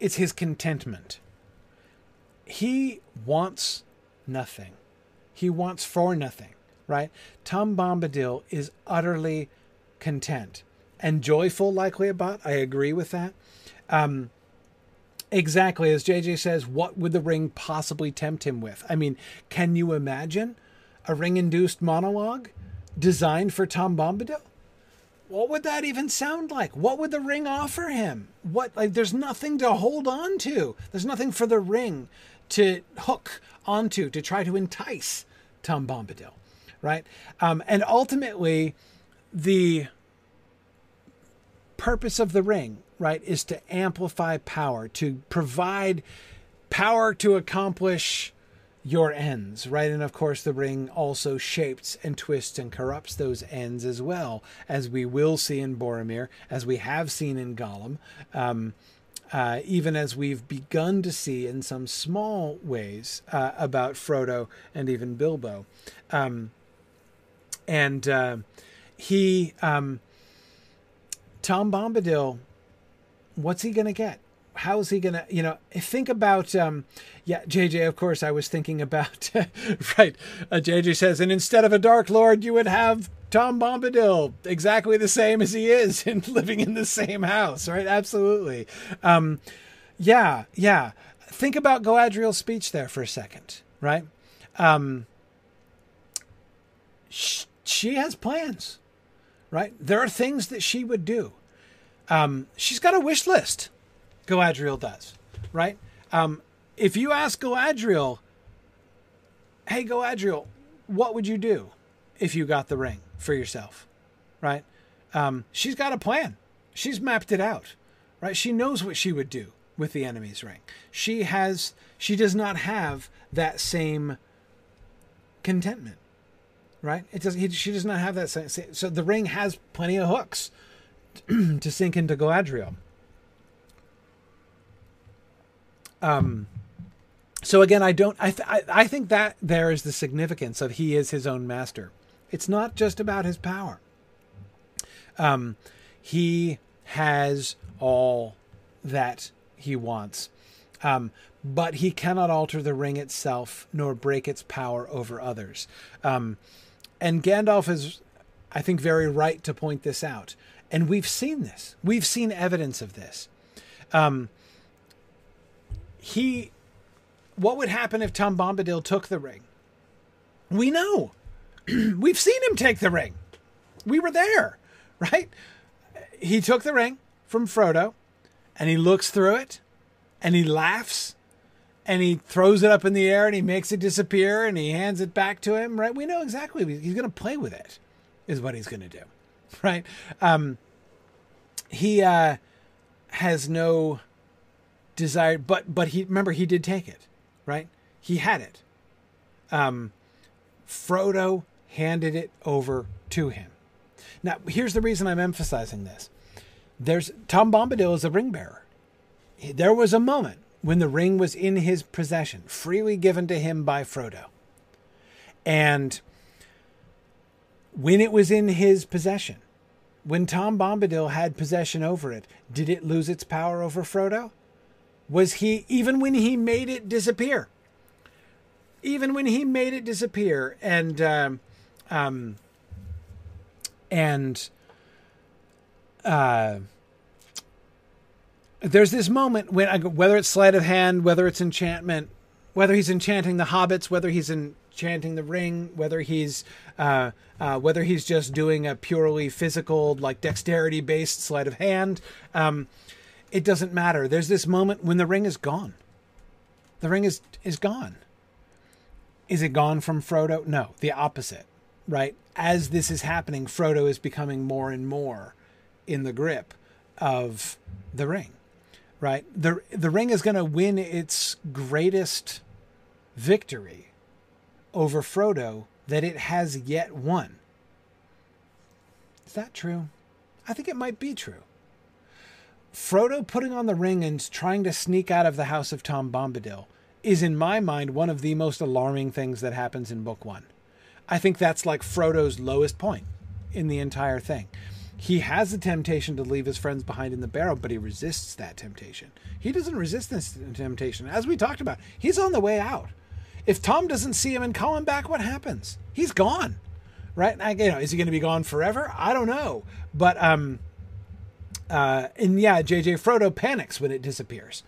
it's his contentment. He wants nothing. He wants for nothing, right? Tom Bombadil is utterly content and joyful, likely about. I agree with that. Um, exactly as JJ says, what would the ring possibly tempt him with? I mean, can you imagine a ring induced monologue designed for Tom Bombadil? What would that even sound like? What would the ring offer him? What like there's nothing to hold on to. There's nothing for the ring to hook onto to try to entice Tom Bombadil, right? Um, and ultimately, the purpose of the ring, right, is to amplify power, to provide power to accomplish your ends, right? And of course, the ring also shapes and twists and corrupts those ends as well, as we will see in Boromir, as we have seen in Gollum, um, uh, even as we've begun to see in some small ways uh, about Frodo and even Bilbo. Um, and uh, he, um, Tom Bombadil, what's he going to get? how is he gonna you know think about um yeah jj of course i was thinking about right uh, jj says and instead of a dark lord you would have tom bombadil exactly the same as he is and living in the same house right? Absolutely. Um yeah yeah. Think about Galadriel's speech there for a second right? Um sh- she has plans right? There are things that she would do um she's got a wish list Galadriel does, right? Um, if you ask Galadriel, hey, Galadriel, what would you do if you got the ring for yourself, right? Um, she's got a plan. She's mapped it out, right? She knows what she would do with the enemy's ring. She has, she does not have that same contentment, right? It does. He, she does not have that same. So the ring has plenty of hooks to sink into Galadriel. Um, so again, I don't. I, th- I I think that there is the significance of he is his own master. It's not just about his power. Um, he has all that he wants. Um, but he cannot alter the ring itself nor break its power over others. Um, and Gandalf is, I think, very right to point this out. And we've seen this. We've seen evidence of this. Um, he what would happen if Tom Bombadil took the ring? We know. We've seen him take the ring. We were there, right? He took the ring from Frodo and he looks through it and he laughs and he throws it up in the air and he makes it disappear and he hands it back to him, right? We know exactly he's going to play with it is what he's going to do, right? Um, he uh, has no desire, but but he remember he did take it, right? He had it. Um, Frodo handed it over to him. Now, here's the reason I'm emphasizing this. There's Tom Bombadil is a ring bearer. There was a moment when the ring was in his possession, freely given to him by Frodo. And when it was in his possession, when Tom Bombadil had possession over it, did it lose its power over Frodo? was he even when he made it disappear even when he made it disappear and um, um and uh there's this moment when whether it's sleight of hand, whether it's enchantment, whether he's enchanting the hobbits, whether he's enchanting the ring, whether he's uh, uh, whether he's just doing a purely physical, like dexterity based sleight of hand. Um, it doesn't matter. There's this moment when the ring is gone. The ring is is gone. Is it gone from Frodo? No, the opposite. Right as this is happening, Frodo is becoming more and more in the grip of the ring. Right? The the ring is going to win its greatest victory over Frodo that it has yet won. Is that true? I think it might be true. Frodo putting on the ring and trying to sneak out of the house of Tom Bombadil is, in my mind, one of the most alarming things that happens in Book One. I think that's like Frodo's lowest point in the entire thing. He has the temptation to leave his friends behind in the barrow, but he resists that temptation. He doesn't resist this temptation. As we talked about, he's on the way out. If Tom doesn't see him and call him back, what happens? He's gone, right? I, you know, is he going to be gone forever? I don't know. But um, uh, and yeah, JJ Frodo panics when it disappears.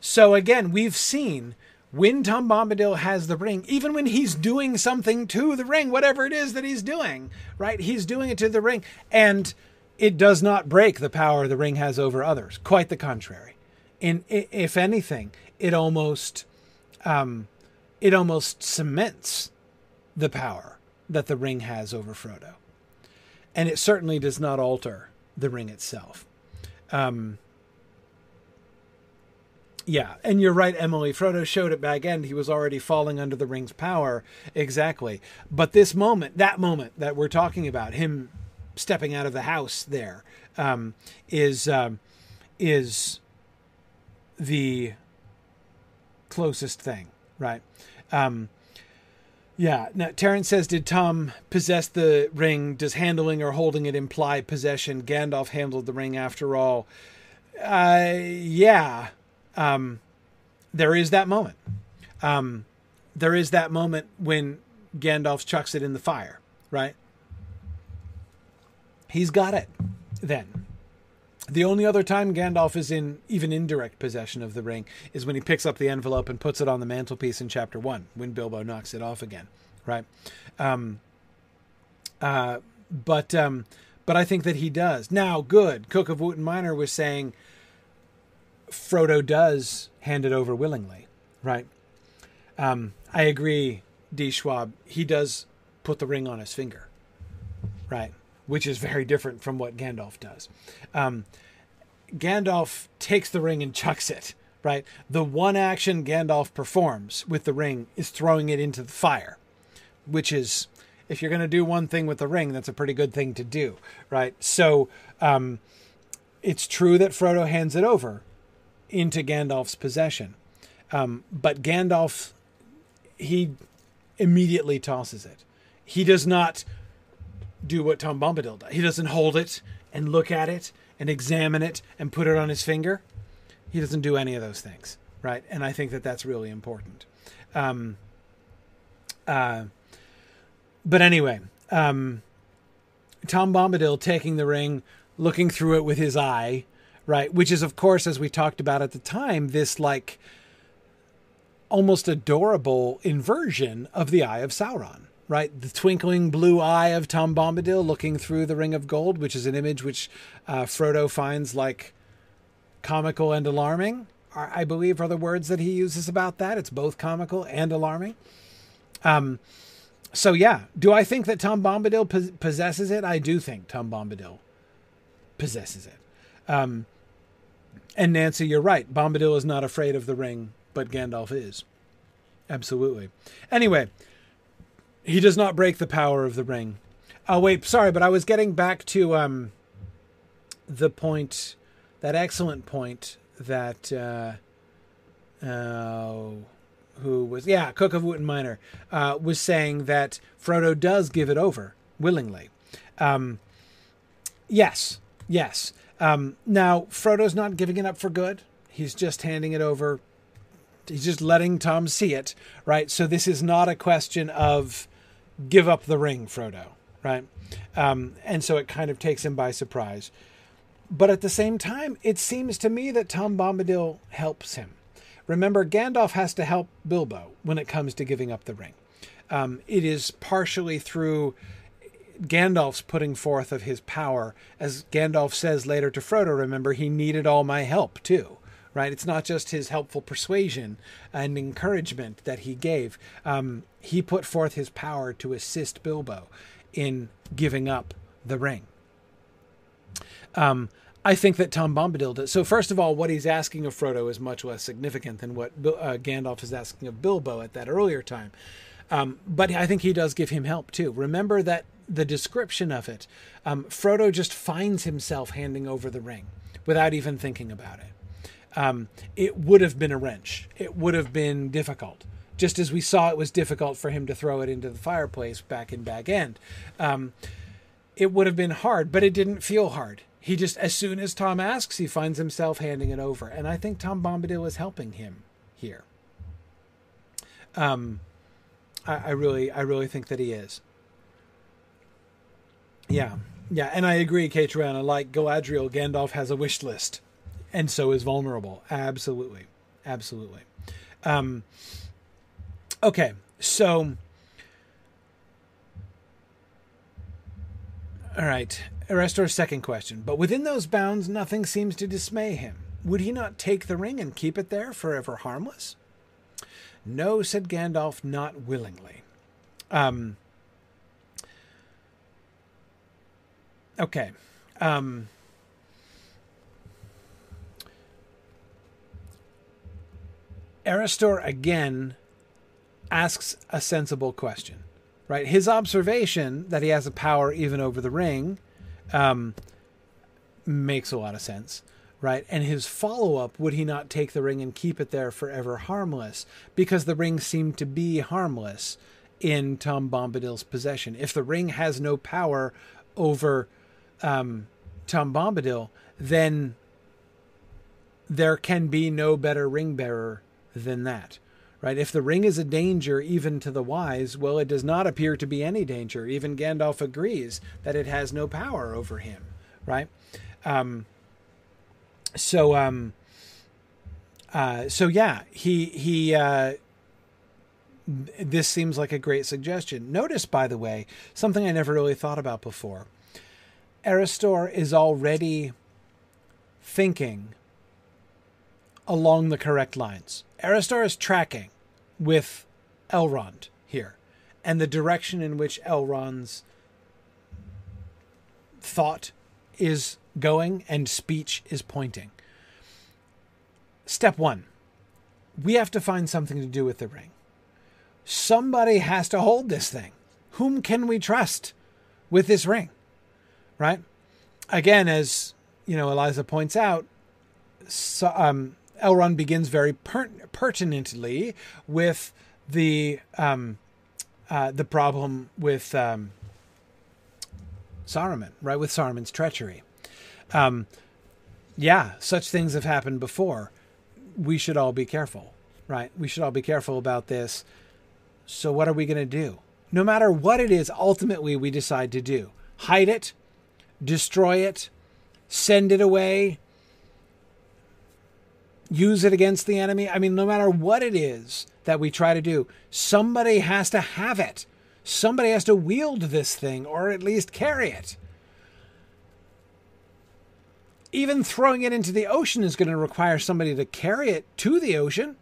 So again, we've seen when Tom Bombadil has the ring, even when he's doing something to the ring, whatever it is that he's doing, right? He's doing it to the ring, and it does not break the power the ring has over others. Quite the contrary. And if anything, it almost, um, it almost cements the power that the ring has over Frodo, and it certainly does not alter the ring itself. Um, yeah, and you're right, Emily. Frodo showed it Bag End. He was already falling under the ring's power. Exactly. But this moment, that moment that we're talking about, him stepping out of the house there, um, is um, is the closest thing, right? Um, yeah. Now, Terrence says, did Tom possess the ring? Does handling or holding it imply possession? Gandalf handled the ring after all. Uh, yeah um, there is that moment. Um, there is that moment when Gandalf chucks it in the fire, right? He's got it then. The only other time Gandalf is in even indirect possession of the ring is when he picks up the envelope and puts it on the mantelpiece in chapter one, when Bilbo knocks it off again, right? Um, uh, but um, but I think that he does. Now, good. Cook of Wootton Minor was saying Frodo does hand it over willingly, right? Um, I agree, D. Schwab. He does put the ring on his finger, right? Which is very different from what Gandalf does. Um, Gandalf takes the ring and chucks it, right? The one action Gandalf performs with the ring is throwing it into the fire, which is, if you're going to do one thing with the ring, that's a pretty good thing to do, right? So um, it's true that Frodo hands it over, into Gandalf's possession. Um, but Gandalf, he immediately tosses it. He does not do what Tom Bombadil does. He doesn't hold it and look at it and examine it and put it on his finger. He doesn't do any of those things, right? And I think that that's really important. Um, uh, but anyway, um, Tom Bombadil taking the ring, looking through it with his eye, right? Which is, of course, as we talked about at the time, this like almost adorable inversion of the Eye of Sauron, right? The twinkling blue eye of Tom Bombadil looking through the Ring of Gold, which is an image which uh, Frodo finds like comical and alarming. I believe are the words that he uses about that. It's both comical and alarming. Um, so yeah, do I think that Tom Bombadil possesses it? I do think Tom Bombadil possesses it. Um, and Nancy, you're right. Bombadil is not afraid of the ring, but Gandalf is. Absolutely. Anyway, he does not break the power of the ring. Oh wait, sorry, but I was getting back to um the point, that excellent point that uh, uh who was yeah Cook of Wootton Minor uh, was saying that Frodo does give it over willingly. Um, yes, yes. Um, now, Frodo's not giving it up for good. He's just handing it over. He's just letting Tom see it, right? So this is not a question of give up the ring, Frodo, right? Um, and so it kind of takes him by surprise. but at the same time, it seems to me that Tom Bombadil helps him. Remember, Gandalf has to help Bilbo when it comes to giving up the ring. Um, it is partially through Gandalf's putting forth of his power. As Gandalf says later to Frodo, remember, he needed all my help too, right? It's not just his helpful persuasion and encouragement that he gave. Um, he put forth his power to assist Bilbo in giving up the ring. Um, I think that Tom Bombadil does. So, first of all, what he's asking of Frodo is much less significant than what uh, Gandalf is asking of Bilbo at that earlier time. Um, but I think he does give him help too. Remember that the description of it, um, Frodo just finds himself handing over the ring without even thinking about it. Um, it would have been a wrench. It would have been difficult, just as we saw it was difficult for him to throw it into the fireplace back in Bag End. Um, it would have been hard, but it didn't feel hard. He just, as soon as Tom asks, he finds himself handing it over, and I think Tom Bombadil is helping him here. Um, I, I really, I really think that he is. Yeah, yeah, and I agree, Kate Triana. Like Galadriel, Gandalf has a wish list, and so is vulnerable. Absolutely, absolutely. Um, okay, so all right. Erestor's second question. But within those bounds, nothing seems to dismay him. Would he not take the ring and keep it there forever harmless? No, said Gandalf, not willingly. Um, okay. Um, Erestor again asks a sensible question, right? His observation that he has a power even over the ring um, makes a lot of sense right? And his follow up, would he not take the ring and keep it there forever harmless? Because the ring seemed to be harmless in Tom Bombadil's possession. If the ring has no power over um, Tom Bombadil, then there can be no better ring bearer than that. Right? If the ring is a danger even to the wise, well, it does not appear to be any danger. Even Gandalf agrees that it has no power over him. Right? Um, so um uh so yeah he he uh this seems like a great suggestion notice by the way something i never really thought about before Erestor is already thinking along the correct lines Erestor is tracking with elrond here and the direction in which elrond's thought is going and speech is pointing. Step one we have to find something to do with the ring. Somebody has to hold this thing. Whom can we trust with this ring? Right? Again, as you know, Eliza points out, so, um, Elrond begins very per- pertinently with the um, uh, the problem with um, Saruman, right? With Saruman's treachery. Um, yeah, such things have happened before. We should all be careful, right? We should all be careful about this. So, what are we going to do? No matter what it is, ultimately, we decide to do hide it, destroy it, send it away, use it against the enemy. I mean, no matter what it is that we try to do, somebody has to have it. Somebody has to wield this thing or at least carry it even throwing it into the ocean is going to require somebody to carry it to the ocean.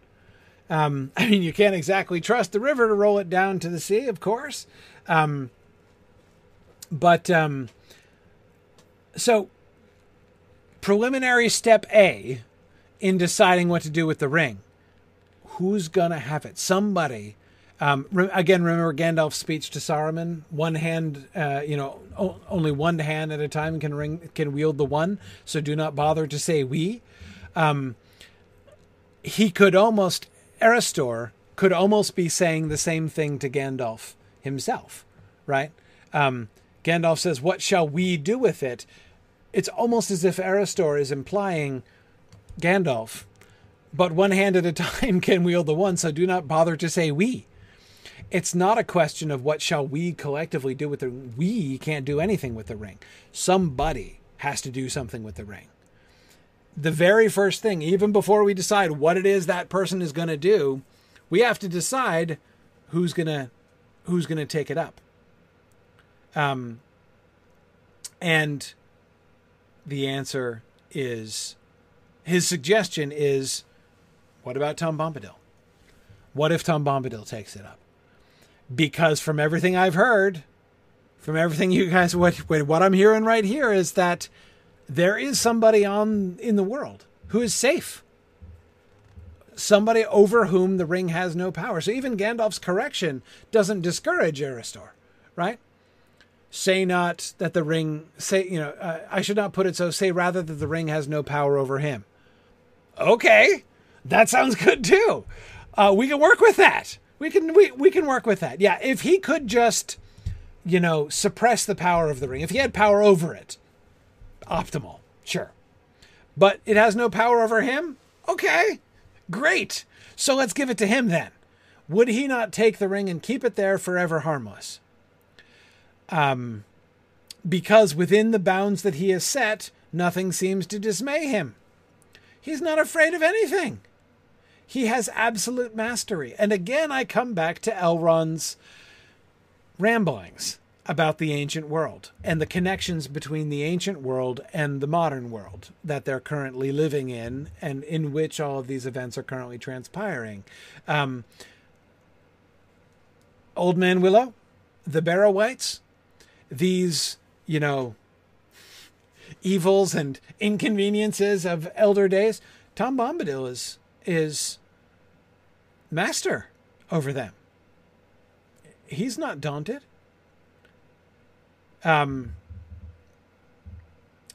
Um, I mean, you can't exactly trust the river to roll it down to the sea, of course. Um, but um, so, preliminary step A in deciding what to do with the ring who's to have it? Somebody um, re- again, remember Gandalf's speech to Saruman: "One hand, uh, you know, o- only one hand at a time can ring can wield the one. So do not bother to say we." Um, he could almost Erestor could almost be saying the same thing to Gandalf himself, right? Um, Gandalf says, "What shall we do with it?" It's almost as if Erestor is implying, Gandalf, but one hand at a time can wield the one. So do not bother to say we it's not a question of what shall we collectively do with the we can't do anything with the ring. Somebody has to do something with the ring. The very first thing, even before we decide what it is that person is going to do, we have to decide who's going to who's going to take it up. Um and the answer is his suggestion is what about Tom Bombadil? What if Tom Bombadil takes it up? Because from everything I've heard, from everything you guys what what I'm hearing right here is that there is somebody on in the world who is safe. Somebody over whom the ring has no power. So even Gandalf's correction doesn't discourage Erestor, right? Say not that the ring say you know uh, I should not put it so. Say rather that the ring has no power over him. Okay, that sounds good too. Uh, we can work with that. We can we we can work with that. Yeah, if he could just you know suppress the power of the ring, if he had power over it, optimal, sure. But it has no power over him. Okay, great. So let's give it to him then. Would he not take the ring and keep it there forever harmless? Um, because within the bounds that he has set, nothing seems to dismay him. He's not afraid of anything. He has absolute mastery. And again, I come back to Elrond's ramblings about the ancient world and the connections between the ancient world and the modern world that they're currently living in and in which all of these events are currently transpiring. Um, Old Man Willow, the Barrow-wights, these, you know, evils and inconveniences of elder days, Tom Bombadil is is master over them. He's not daunted. Um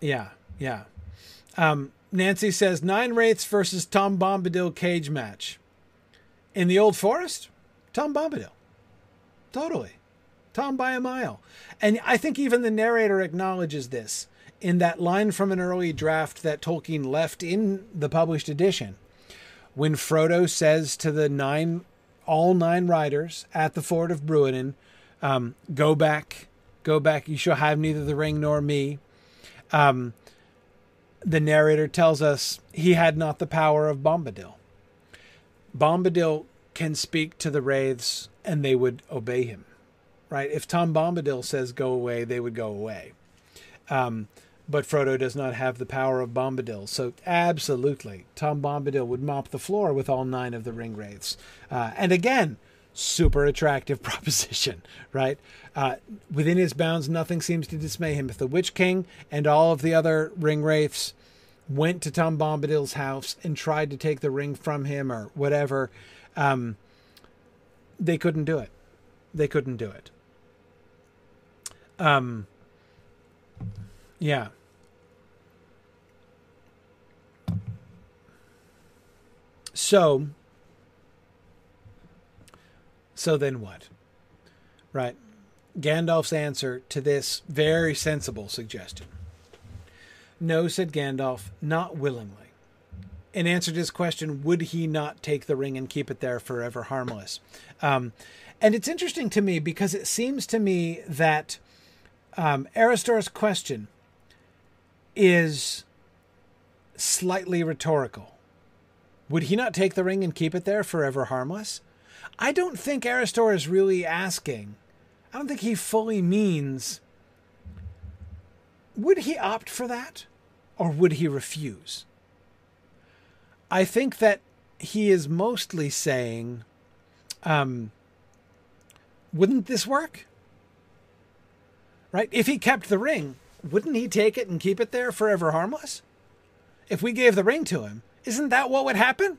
yeah, yeah. Um Nancy says nine wraiths versus Tom Bombadil cage match. In the old forest, Tom Bombadil. Totally. Tom by a mile. And I think even the narrator acknowledges this in that line from an early draft that Tolkien left in the published edition. When Frodo says to the nine, all nine riders at the ford of Bruinen, um, go back, go back, you shall have neither the ring nor me. Um, the narrator tells us he had not the power of Bombadil. Bombadil can speak to the wraiths and they would obey him right? If Tom Bombadil says go away, they would go away. Um, but Frodo does not have the power of Bombadil. So, absolutely, Tom Bombadil would mop the floor with all nine of the ring wraiths. Uh, and again, super attractive proposition, right? Uh, within his bounds, nothing seems to dismay him. If the Witch King and all of the other ring wraiths went to Tom Bombadil's house and tried to take the ring from him or whatever, um, they couldn't do it. They couldn't do it. Um, yeah. So, so then what? Right. Gandalf's answer to this very sensible suggestion. No, said Gandalf, not willingly. In answer to his question, would he not take the ring and keep it there forever harmless? Um, and it's interesting to me because it seems to me that um, question is slightly rhetorical. Would he not take the ring and keep it there forever harmless? I don't think Erestor is really asking. I don't think he fully means. Would he opt for that? Or would he refuse? I think that he is mostly saying, um, wouldn't this work? right? If he kept the ring, wouldn't he take it and keep it there forever harmless? If we gave the ring to him, isn't that what would happen?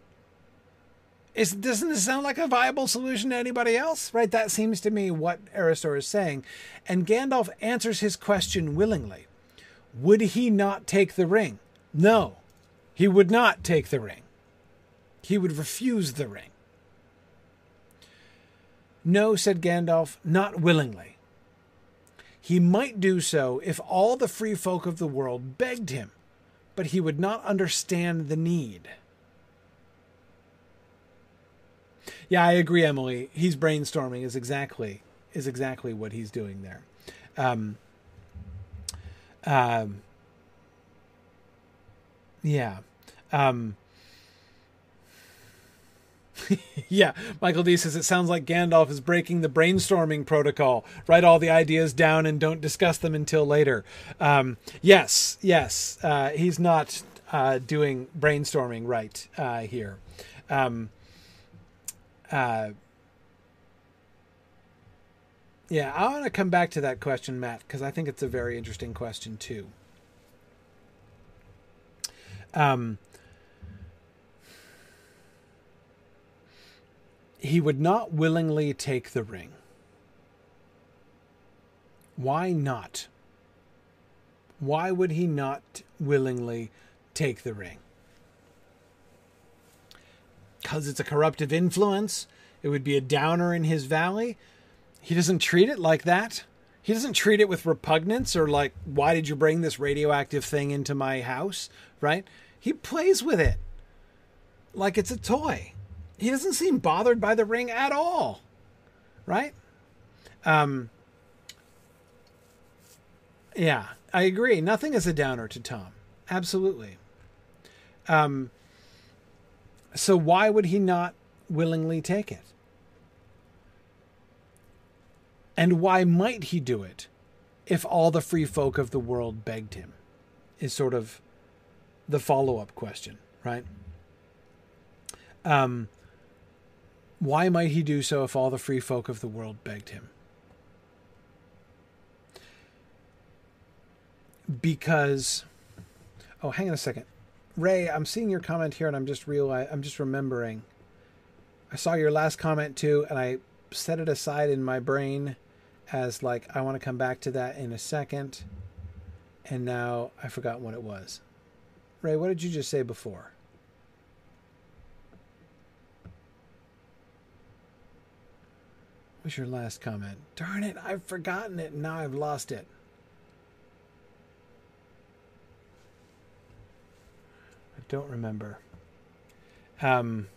Is, doesn't this sound like a viable solution to anybody else? Right? That seems to me what Erestor is saying. And Gandalf answers his question willingly. Would he not take the ring? No, he would not take the ring. He would refuse the ring. No, said Gandalf, not willingly. He might do so if all the free folk of the world begged him, but he would not understand the need. Yeah, I agree, Emily. He's brainstorming is exactly is exactly what he's doing there. Um, um, Yeah. Um, yeah, Michael D says it sounds like Gandalf is breaking the brainstorming protocol. Write all the ideas down and don't discuss them until later. Um, yes, yes, uh, he's not uh, doing brainstorming right uh, here. Um, uh, yeah, I want to come back to that question, Matt, because I think it's a very interesting question too. Um, he would not willingly take the ring. Why not? Why would he not willingly take the ring? Because it's a corruptive influence. It would be a downer in his valley. He doesn't treat it like that. He doesn't treat it with repugnance or like, why did you bring this radioactive thing into my house? Right? He plays with it like it's a toy he doesn't seem bothered by the ring at all, right? Um, yeah, I agree. Nothing is a downer to Tom. Absolutely. Um, so why would he not willingly take it? And why might he do it if all the free folk of the world begged him? Is sort of the follow up question, right? Um, why might he do so if all the free folk of the world begged him? Because, oh, hang on a second, Ray. I'm seeing your comment here, and I'm just real. I'm just remembering. I saw your last comment too, and I set it aside in my brain as like I want to come back to that in a second. And now I forgot what it was. Ray, what did you just say before? Was your last comment? Darn it, I've forgotten it and now I've lost it. I don't remember. Um,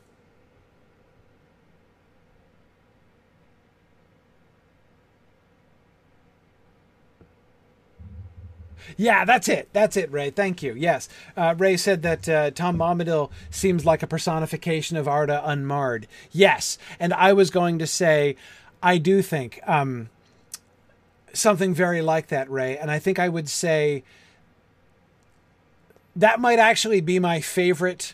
Yeah, that's it. That's it, Ray. Thank you. Yes. Uh, Ray said that uh, Tom Bombadil seems like a personification of Arda Unmarred. Yes. And I was going to say, I do think um, something very like that, Ray. And I think I would say that might actually be my favorite,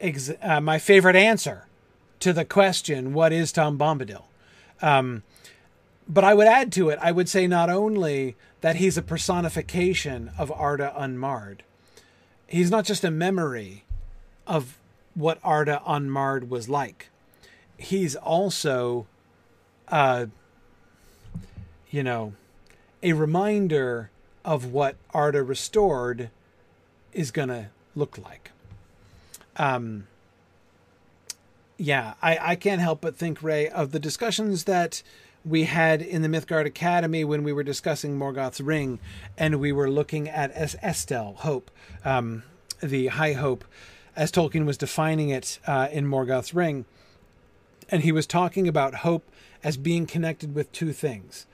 ex- uh, my favorite answer to the question, "What is Tom Bombadil?" Um, but I would add to it, I would say not only that he's a personification of Arda Unmarred, he's not just a memory of what Arda Unmarred was like. He's also uh, you know, a reminder of what Arda Restored is going to look like. Um, yeah, I, I can't help but think, Ray, of the discussions that we had in the Mythgard Academy when we were discussing Morgoth's Ring and we were looking at es- Estel, Hope, um, the High Hope, as Tolkien was defining it uh, in Morgoth's Ring. And he was talking about hope as being connected with two things.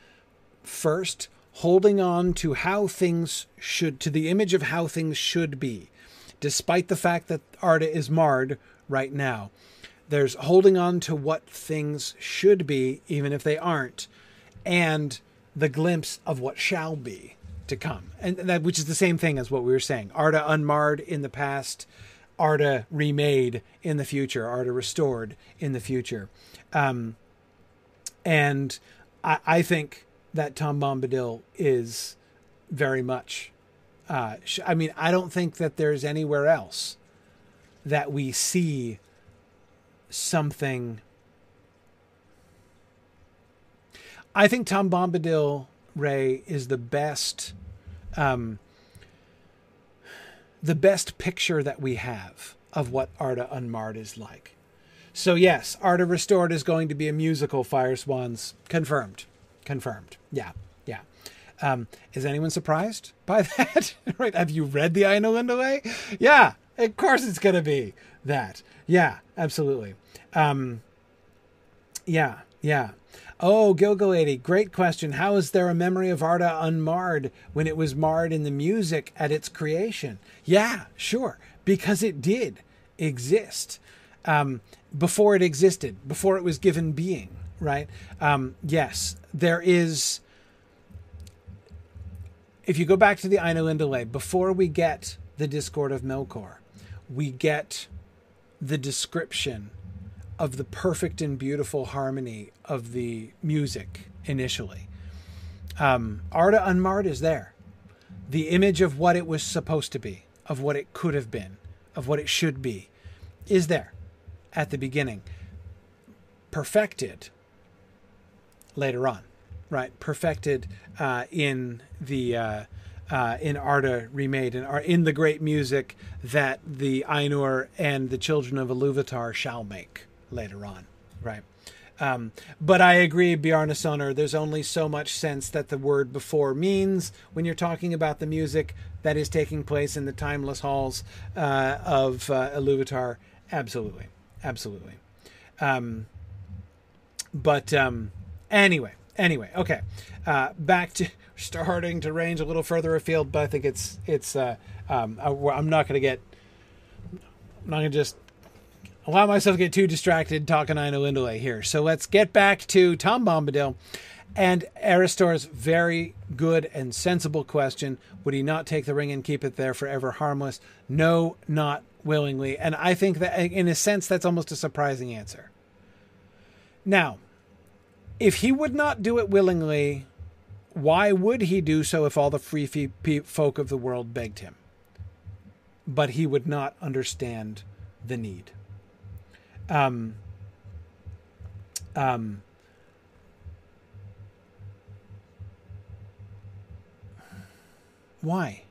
First, holding on to how things should, to the image of how things should be, despite the fact that Arda is marred right now. There's holding on to what things should be, even if they aren't, and the glimpse of what shall be to come. And that, which is the same thing as what we were saying. Arda unmarred in the past, Arda remade in the future, Arda restored in the future. Um, and I, I think that Tom Bombadil is very much. Uh, I mean, I don't think that there's anywhere else that we see something. I think Tom Bombadil Ray is the best, um, the best picture that we have of what Arda Unmarred is like. So yes, Arda Restored is going to be a musical. Fire Swans confirmed, confirmed. Yeah, yeah. Um, is anyone surprised by that? right? Have you read the Ainulindalë? Way? Yeah, of course it's to be that. Yeah, absolutely. Um, yeah, Yeah. Oh, Gilgalady, great question. How is there a memory of Arda unmarred when it was marred in the music at its creation? Yeah, sure, because it did exist um, before it existed, before it was given being, right? Um, yes, there is. If you go back to the Ainulindalë, before we get the Discord of Melkor, we get the description of the perfect and beautiful harmony of the music initially. Um, Arda Unmarred is there. The image of what it was supposed to be, of what it could have been, of what it should be, is there at the beginning. Perfected later on, right? Perfected uh, in the uh, uh, in Arda remade and in the great music that the Ainur and the children of Iluvatar shall make later on, right? Um, but I agree, Bjarnasonar, there's only so much sense that the word before means when you're talking about the music that is taking place in the timeless halls uh, of uh, Iluvatar. Absolutely. Absolutely. Um, but um, anyway, anyway, okay. Uh, back to starting to range a little further afield, but I think it's it's. Uh, um, I, am not going to get. I'm not going to just allow myself to get too distracted talking Ainulindalë here. So let's get back to Tom Bombadil and Erestor's very good and sensible question Would he not take the ring and keep it there forever harmless? No, not willingly. And I think that, in a sense, that's almost a surprising answer. Now, if he would not do it willingly, why would he do so if all the free folk of the world begged him? But he would not understand the need. Um, um, why?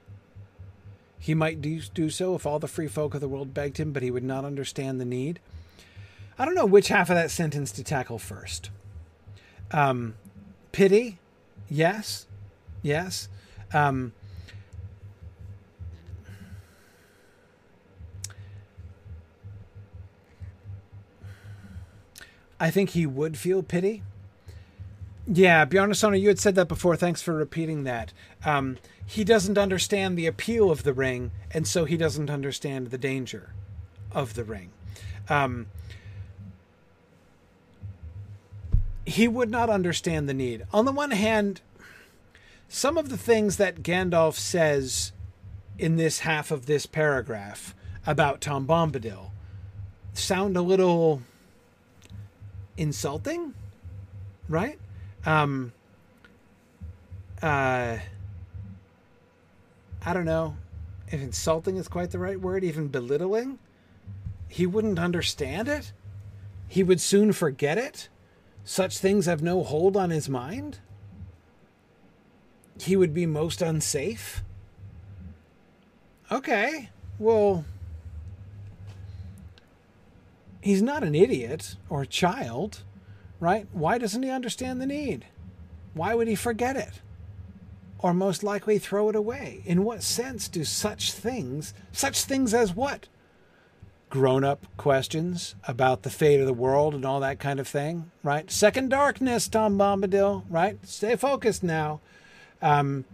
He might do, do so if all the free folk of the world begged him, but he would not understand the need. I don't know which half of that sentence to tackle first. Um, pity, yes, yes. Um, I think he would feel pity. Yeah, Bjarnasonar, you had said that before. Thanks for repeating that. Um, he doesn't understand the appeal of the ring, and so he doesn't understand the danger of the ring. Um, he would not understand the need. On the one hand, some of the things that Gandalf says in this half of this paragraph about Tom Bombadil sound a little insulting, right? Um, uh, I don't know if insulting is quite the right word, even belittling. He wouldn't understand it. He would soon forget it. Such things have no hold on his mind. He would be most unsafe. Okay, well, he's not an idiot or a child, right? Why doesn't he understand the need? Why would he forget it? Or most likely throw it away? In what sense do such things, such things as what? Grown up questions about the fate of the world and all that kind of thing, right? Second darkness, Tom Bombadil, right? Stay focused now. Um,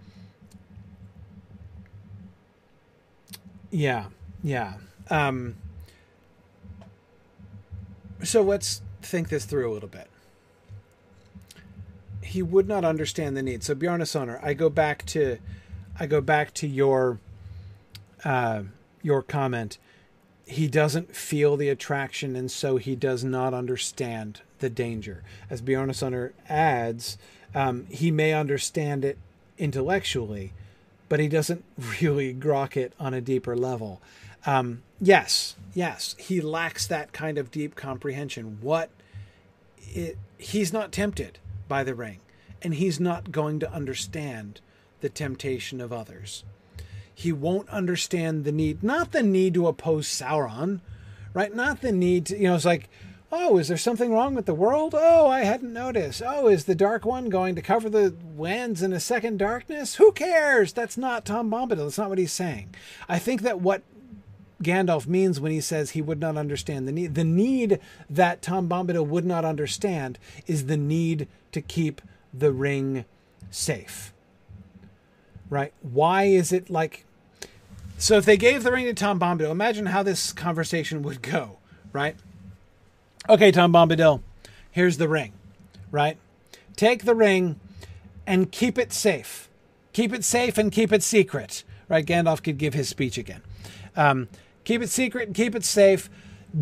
yeah, yeah. Um, so let's think this through a little bit. He would not understand the need. So Bjarnasonar, I go back to, I go back to your, uh, your comment. He doesn't feel the attraction, and so he does not understand the danger. As Bjarnasonar adds, um, he may understand it intellectually, but he doesn't really grok it on a deeper level. Um, yes, yes, he lacks that kind of deep comprehension. What it, he's not tempted by the ring, and he's not going to understand the temptation of others. He won't understand the need, not the need to oppose Sauron, right? Not the need to, you know, it's like, oh, is there something wrong with the world? Oh, I hadn't noticed. Oh, is the Dark One going to cover the lands in a second darkness? Who cares? That's not Tom Bombadil. That's not what he's saying. I think that what Gandalf means when he says he would not understand the need. The need that Tom Bombadil would not understand is the need to keep the ring safe. Right? Why is it like. So if they gave the ring to Tom Bombadil, imagine how this conversation would go, right? Okay, Tom Bombadil, here's the ring, right? Take the ring and keep it safe. Keep it safe and keep it secret, right? Gandalf could give his speech again. Um, keep it secret and keep it safe.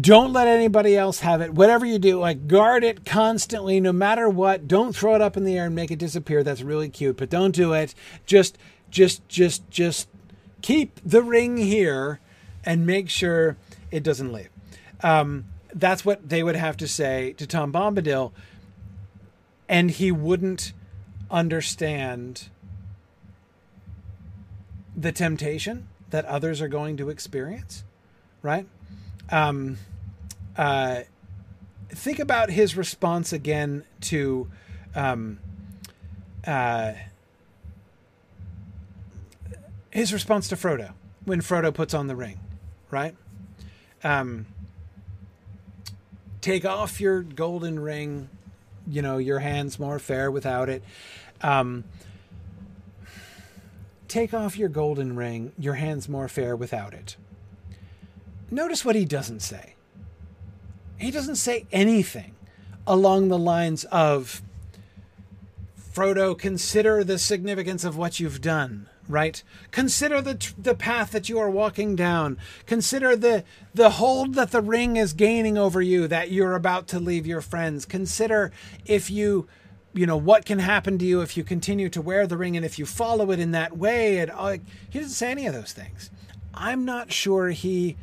Don't let anybody else have it. Whatever you do, like guard it constantly, no matter what. Don't throw it up in the air and make it disappear. That's really cute, but don't do it. Just, just, just, just keep the ring here and make sure it doesn't leave. Um, that's what they would have to say to Tom Bombadil, and he wouldn't understand the temptation that others are going to experience, right? Um, uh, think about his response again to um, uh, his response to Frodo when Frodo puts on the ring, right? Um, take off your golden ring, you know, your hand's more fair without it. Um, take off your golden ring, your hand's more fair without it. Notice what he doesn't say. He doesn't say anything along the lines of, Frodo, consider the significance of what you've done, right? Consider the the path that you are walking down. Consider the the hold that the ring is gaining over you that you're about to leave your friends. Consider if you you know what can happen to you if you continue to wear the ring and if you follow it in that way and uh, he doesn't say any of those things i'm not sure he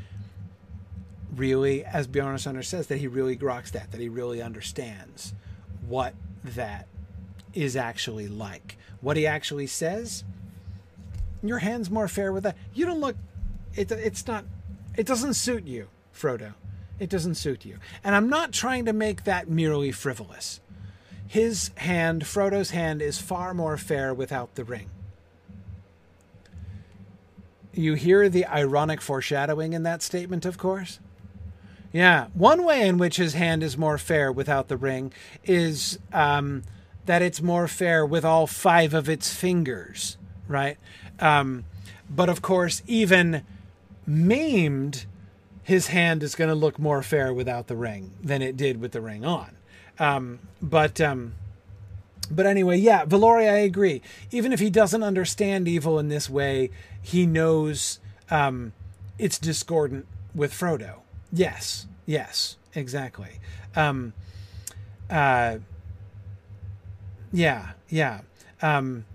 really as bjorn says that he really groks that that he really understands what that is actually like. What he actually says your hand's more fair with that. You don't look it, it's not it doesn't suit you frodo. It doesn't suit you. And i'm not trying to make that merely frivolous. His hand, Frodo's hand, is far more fair without the ring. You hear the ironic foreshadowing in that statement, of course. Yeah, one way in which his hand is more fair without the ring is um, that it's more fair with all five of its fingers, right? Um, but of course, even maimed, his hand is going to look more fair without the ring than it did with the ring on. Um, but um, but anyway, yeah, Valori, I agree. Even if he doesn't understand evil in this way, he knows um, it's discordant with Frodo. Yes, yes, exactly. Um, uh, yeah, yeah. Um,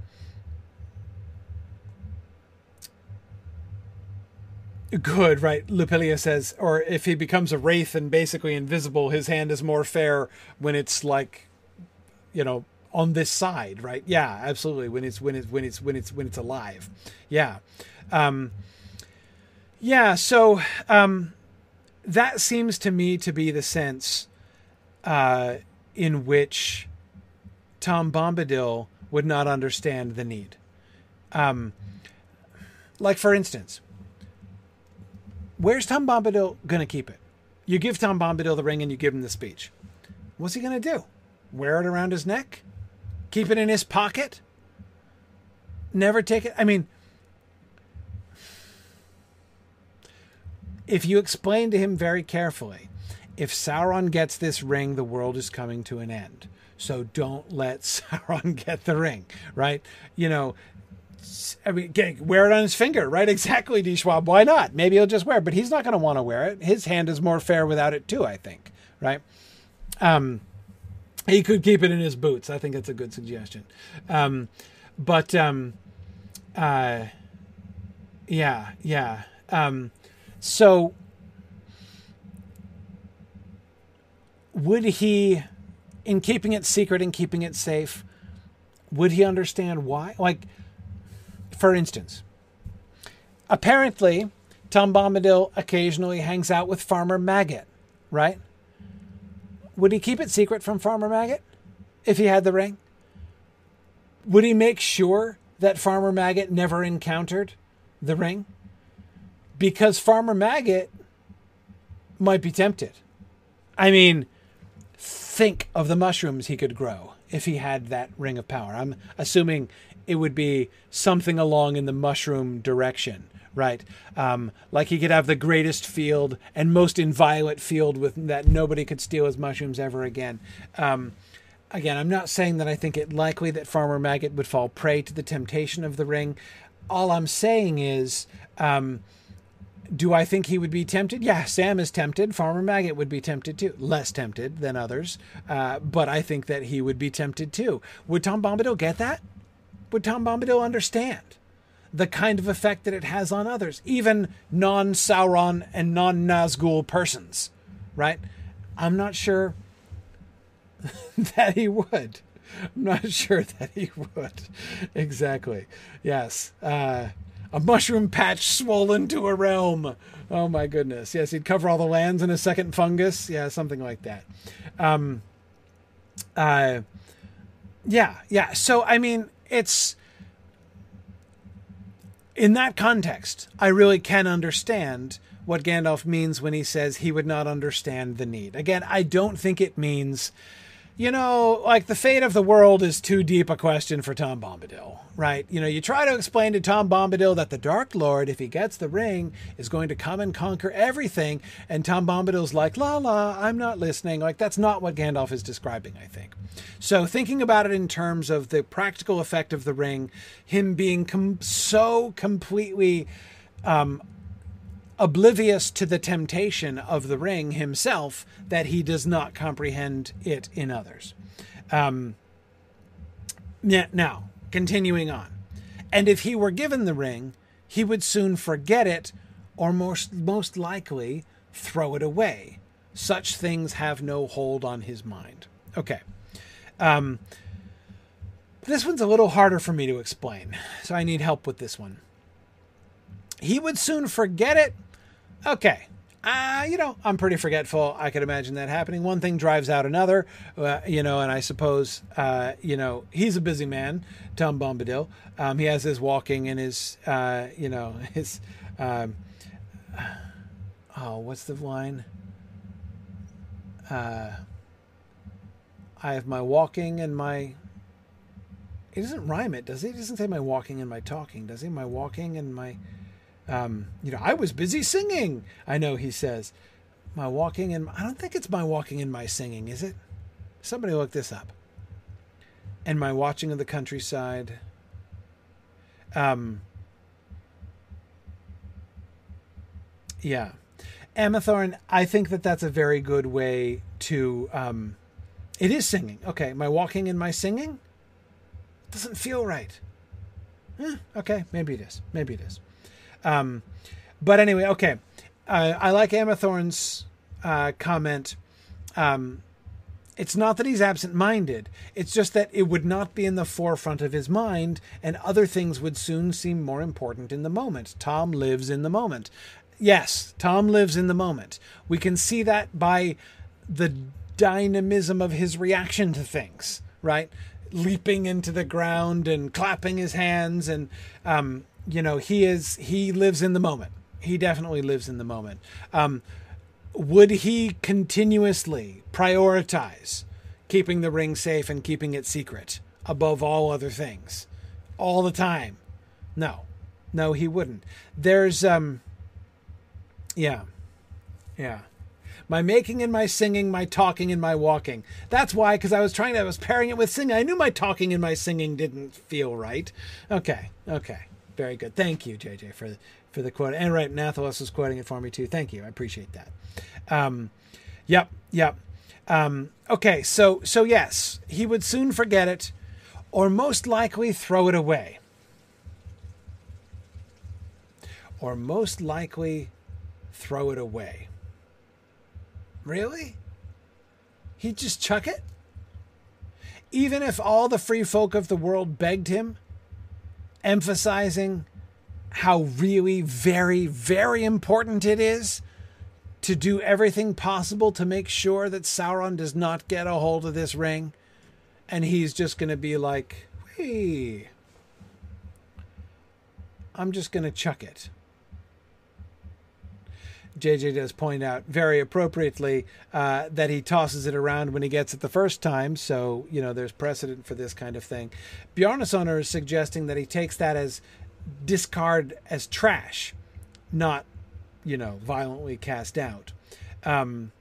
good, right? Lupilia says, or if he becomes a wraith and basically invisible, his hand is more fair when it's like, you know, on this side, right? Yeah, absolutely. When it's when it's when it's when it's when it's alive, yeah, um, yeah. So um, that seems to me to be the sense uh, in which Tom Bombadil would not understand the need. Um, like for instance, where's Tom Bombadil going to keep it? You give Tom Bombadil the ring and you give him the speech. What's he going to do? Wear it around his neck? Keep it in his pocket? Never take it? I mean, if you explain to him very carefully, if Sauron gets this ring, the world is coming to an end. So don't let Sauron get the ring, right? You know, I mean, get, wear it on his finger, right? Exactly, D. Schwab. Why not? Maybe he'll just wear it, but he's not going to want to wear it. His hand is more fair without it, too, I think, right? Um, he could keep it in his boots. I think that's a good suggestion. Um, but um, uh, yeah, yeah. Um, so would he, in keeping it secret and keeping it safe, would he understand why? Like, for instance, apparently Tom Bombadil occasionally hangs out with Farmer Maggot, right? Would he keep it secret from Farmer Maggot if he had the ring? Would he make sure that Farmer Maggot never encountered the ring? Because Farmer Maggot might be tempted. I mean, think of the mushrooms he could grow if he had that ring of power. I'm assuming it would be something along in the mushroom direction, right? Um, like he could have the greatest field and most inviolate field with that nobody could steal his mushrooms ever again. Um, again, I'm not saying that I think it likely that Farmer Maggot would fall prey to the temptation of the ring. All I'm saying is, um, do I think he would be tempted? Yeah, Sam is tempted. Farmer Maggot would be tempted too. Less tempted than others, uh, but I think that he would be tempted too. Would Tom Bombadil get that? Would Tom Bombadil understand the kind of effect that it has on others, even non Sauron and non Nazgul persons? Right? I'm not sure that he would. I'm not sure that he would. Exactly. Yes. Uh, a mushroom patch swollen to a realm. Oh my goodness. Yes, he'd cover all the lands in a second fungus. Yeah, something like that. Um, uh, yeah, yeah. So, I mean, it's in that context, I really can understand what Gandalf means when he says he would not understand the need. Again, I don't think it means you know, like the fate of the world is too deep a question for Tom Bombadil, right? You know, you try to explain to Tom Bombadil that the Dark Lord, if he gets the ring, is going to come and conquer everything, and Tom Bombadil's like, la la, I'm not listening. Like, that's not what Gandalf is describing, I think. So, thinking about it in terms of the practical effect of the ring, him being com- so completely um, oblivious to the temptation of the ring himself that he does not comprehend it in others. Um, now, continuing on. And if he were given the ring, he would soon forget it, or most, most likely throw it away. Such things have no hold on his mind. Okay. Um, this one's a little harder for me to explain, so I need help with this one. He would soon forget it, Okay. Uh, you know, I'm pretty forgetful. I could imagine that happening. One thing drives out another, uh, you know, and I suppose, uh, you know, he's a busy man, Tom Bombadil. Um, he has his walking and his, uh, you know, his, um, oh, what's the line? Uh, I have my walking and my. He doesn't rhyme it, does he? He doesn't say my walking and my talking, does he? My walking and my. Um, you know, I was busy singing. I know he says, my walking and I don't think it's my walking and my singing, is it? Somebody look this up. And my watching of the countryside. Um, yeah. Amathorn, I think that that's a very good way to. Um, it is singing. Okay, my walking and my singing doesn't feel right. Eh, okay, maybe it is. Maybe it is. Um, but anyway, okay. Uh, I like Amathorn's uh, comment. Um, it's not that he's absent minded, it's just that it would not be in the forefront of his mind, and other things would soon seem more important in the moment. Tom lives in the moment. Yes, Tom lives in the moment. We can see that by the dynamism of his reaction to things, right? Leaping into the ground and clapping his hands and um, you know he is he lives in the moment he definitely lives in the moment um, would he continuously prioritize keeping the ring safe and keeping it secret above all other things all the time no no he wouldn't there's um yeah yeah my making and my singing, my talking and my walking. That's why, because I was trying to, I was pairing it with singing. I knew my talking and my singing didn't feel right. Okay, okay. Very good. Thank you, JJ, for for the quote. And right, Nathalos is quoting it for me too. Thank you. I appreciate that. Um, yep, yep. Um, okay, so so yes, he would soon forget it, or most likely throw it away. Or most likely throw it away. Really? He'd just chuck it? Even if all the free folk of the world begged him, emphasizing how really very, very important it is to do everything possible to make sure that Sauron does not get a hold of this ring. And he's just going to be like, hey, I'm just going to chuck it. JJ does point out very appropriately uh, that he tosses it around when he gets it the first time. So, you know, there's precedent for this kind of thing. Bjarnasonar is suggesting that he takes that as discard as trash, not, you know, violently cast out. Um,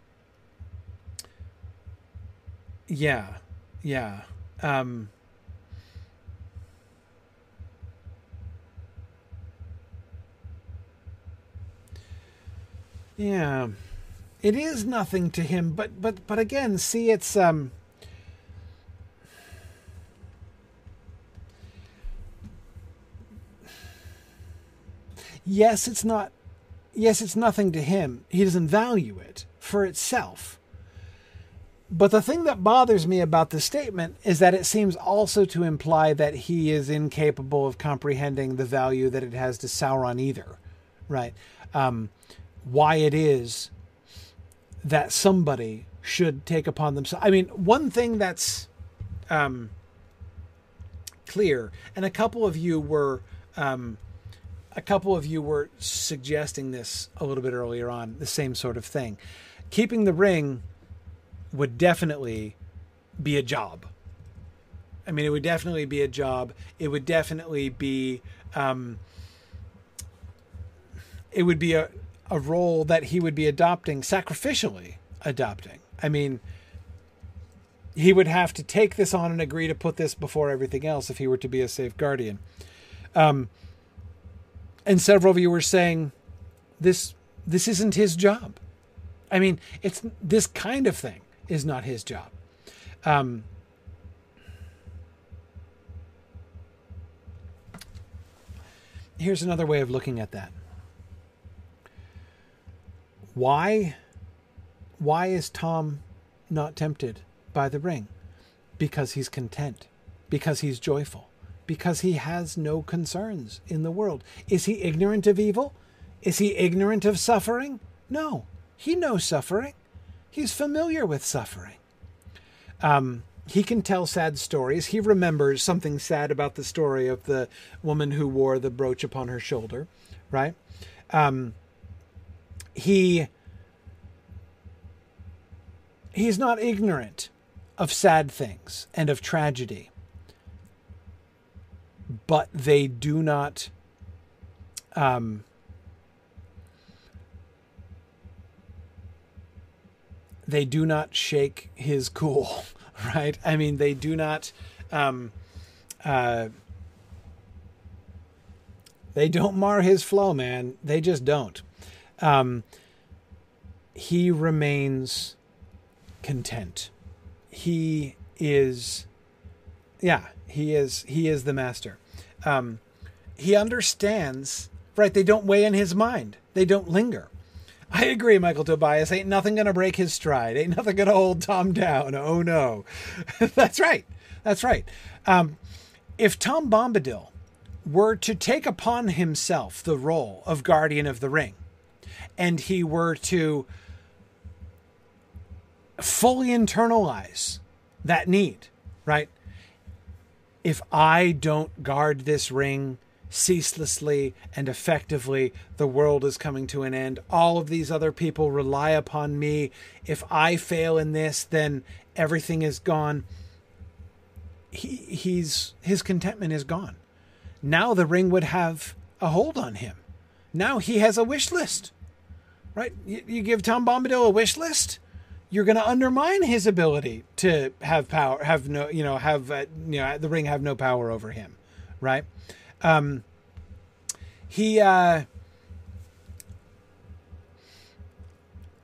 yeah, yeah. Um, Yeah. It is nothing to him, but but but again, see it's um Yes, it's not yes, it's nothing to him. He doesn't value it for itself. But the thing that bothers me about the statement is that it seems also to imply that he is incapable of comprehending the value that it has to Sauron either, right? Um, why it is that somebody should take upon themselves. I mean, one thing that's um, clear, and a couple of you were, um, a couple of you were suggesting this a little bit earlier on, the same sort of thing. Keeping the ring would definitely be a job. I mean, it would definitely be a job. It would definitely be, um, it would be a, a role that he would be adopting sacrificially adopting. I mean, he would have to take this on and agree to put this before everything else if he were to be a safe guardian. Um, and several of you were saying this this isn't his job. I mean, it's this kind of thing is not his job. Um, here's another way of looking at that. Why why is Tom not tempted by the ring? Because he's content, because he's joyful, because he has no concerns in the world. Is he ignorant of evil? Is he ignorant of suffering? No, he knows suffering. He's familiar with suffering. Um, he can tell sad stories. He remembers something sad about the story of the woman who wore the brooch upon her shoulder, right? Um, he he's not ignorant of sad things and of tragedy but they do not um, they do not shake his cool right? I mean they do not um, uh, they don't mar his flow man. They just don't um, he remains content. He is, yeah, he is, he is the master. Um, he understands, right? They don't weigh in his mind. They don't linger. I agree, Michael Tobias. Ain't nothing gonna break his stride. Ain't nothing gonna hold Tom down. Oh no, that's right. That's right. Um, if Tom Bombadil were to take upon himself the role of guardian of the ring, and he were to fully internalize that need, right? If I don't guard this ring ceaselessly and effectively, the world is coming to an end. All of these other people rely upon me. If I fail in this, then everything is gone. He, he's his contentment is gone. Now the ring would have a hold on him. Now he has a wish list right? You, you give Tom Bombadil a wish list, you're going to undermine his ability to have power, have no, you know, have uh, you know the ring have no power over him, right? Um, he uh,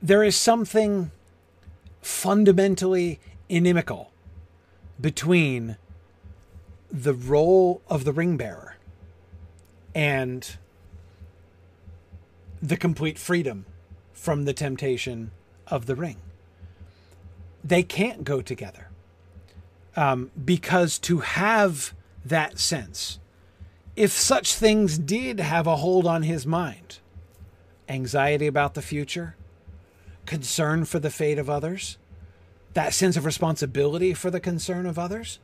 there is something fundamentally inimical between the role of the ring bearer and the complete freedom from the temptation of the ring. They can't go together um, because to have that sense, if such things did have a hold on his mind, anxiety about the future, concern for the fate of others, that sense of responsibility for the concern of others,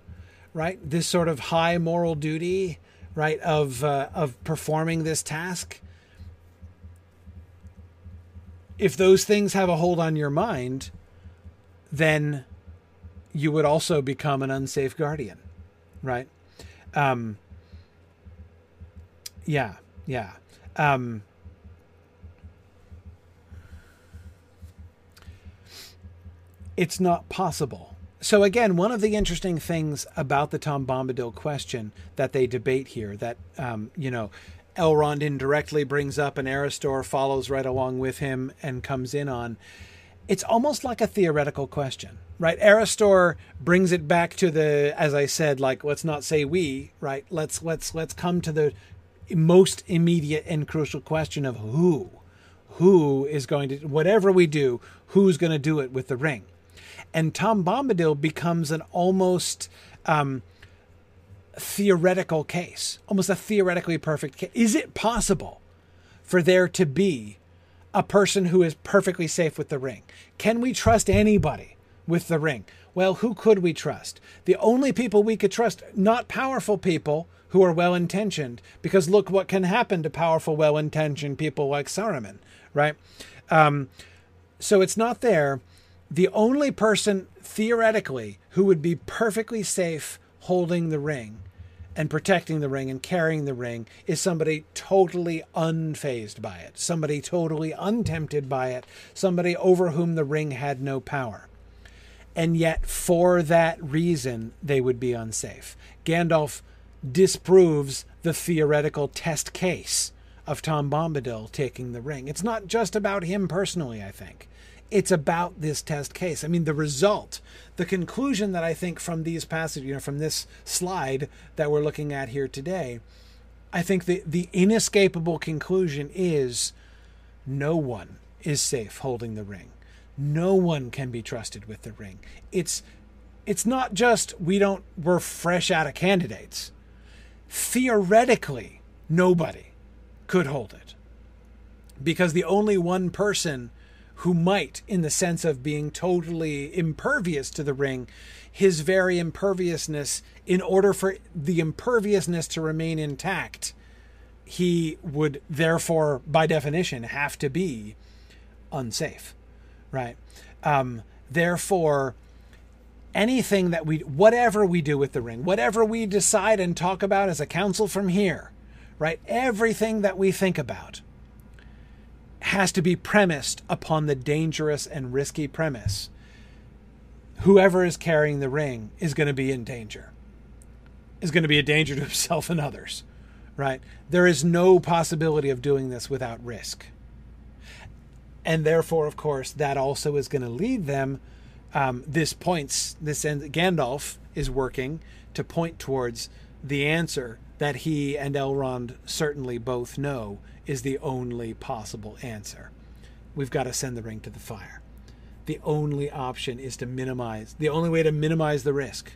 right? This sort of high moral duty, right, of uh, of performing this task if those things have a hold on your mind, then you would also become an unsafe guardian, right? Um, yeah, yeah. Um, it's not possible. So again, one of the interesting things about the Tom Bombadil question that they debate here, that um, you know, Elrond indirectly brings up, and Erestor follows right along with him and comes in on. It's almost like a theoretical question, right? Erestor brings it back to the, as I said, like let's not say we, right? Let's let's let's come to the most immediate and crucial question of who, who is going to whatever we do, who's going to do it with the ring and Tom Bombadil becomes an almost um, theoretical case, almost a theoretically perfect case. Is it possible for there to be a person who is perfectly safe with the ring? Can we trust anybody with the ring? Well, who could we trust? The only people we could trust, not powerful people who are well intentioned, because look what can happen to powerful, well intentioned people like Saruman, right? Um, so it's not there the only person theoretically who would be perfectly safe holding the ring and protecting the ring and carrying the ring is somebody totally unfazed by it, somebody totally untempted by it, somebody over whom the ring had no power. And yet, for that reason, they would be unsafe. Gandalf disproves the theoretical test case of Tom Bombadil taking the ring. It's not just about him personally, I think it's about this test case. I mean, the result, the conclusion that I think from these passages, you know, from this slide that we're looking at here today, I think the, the inescapable conclusion is no one is safe holding the ring. No one can be trusted with the ring. It's it's not just we don't we're fresh out of candidates. Theoretically, nobody could hold it. Because the only one person who might, in the sense of being totally impervious to the ring, his very imperviousness, in order for the imperviousness to remain intact, he would therefore, by definition, have to be unsafe, right? Um, therefore, anything that we, whatever we do with the ring, whatever we decide and talk about as a council from here, right? Everything that we think about has to be premised upon the dangerous and risky premise whoever is carrying the ring is going to be in danger, is going to be a danger to himself and others, right? There is no possibility of doing this without risk. And therefore, of course, that also is going to lead them. Um, this points, this end, Gandalf is working to point towards the answer that he and Elrond certainly both know is the only possible answer. We've got to send the ring to the fire. The only option is to minimize, the only way to minimize the risk,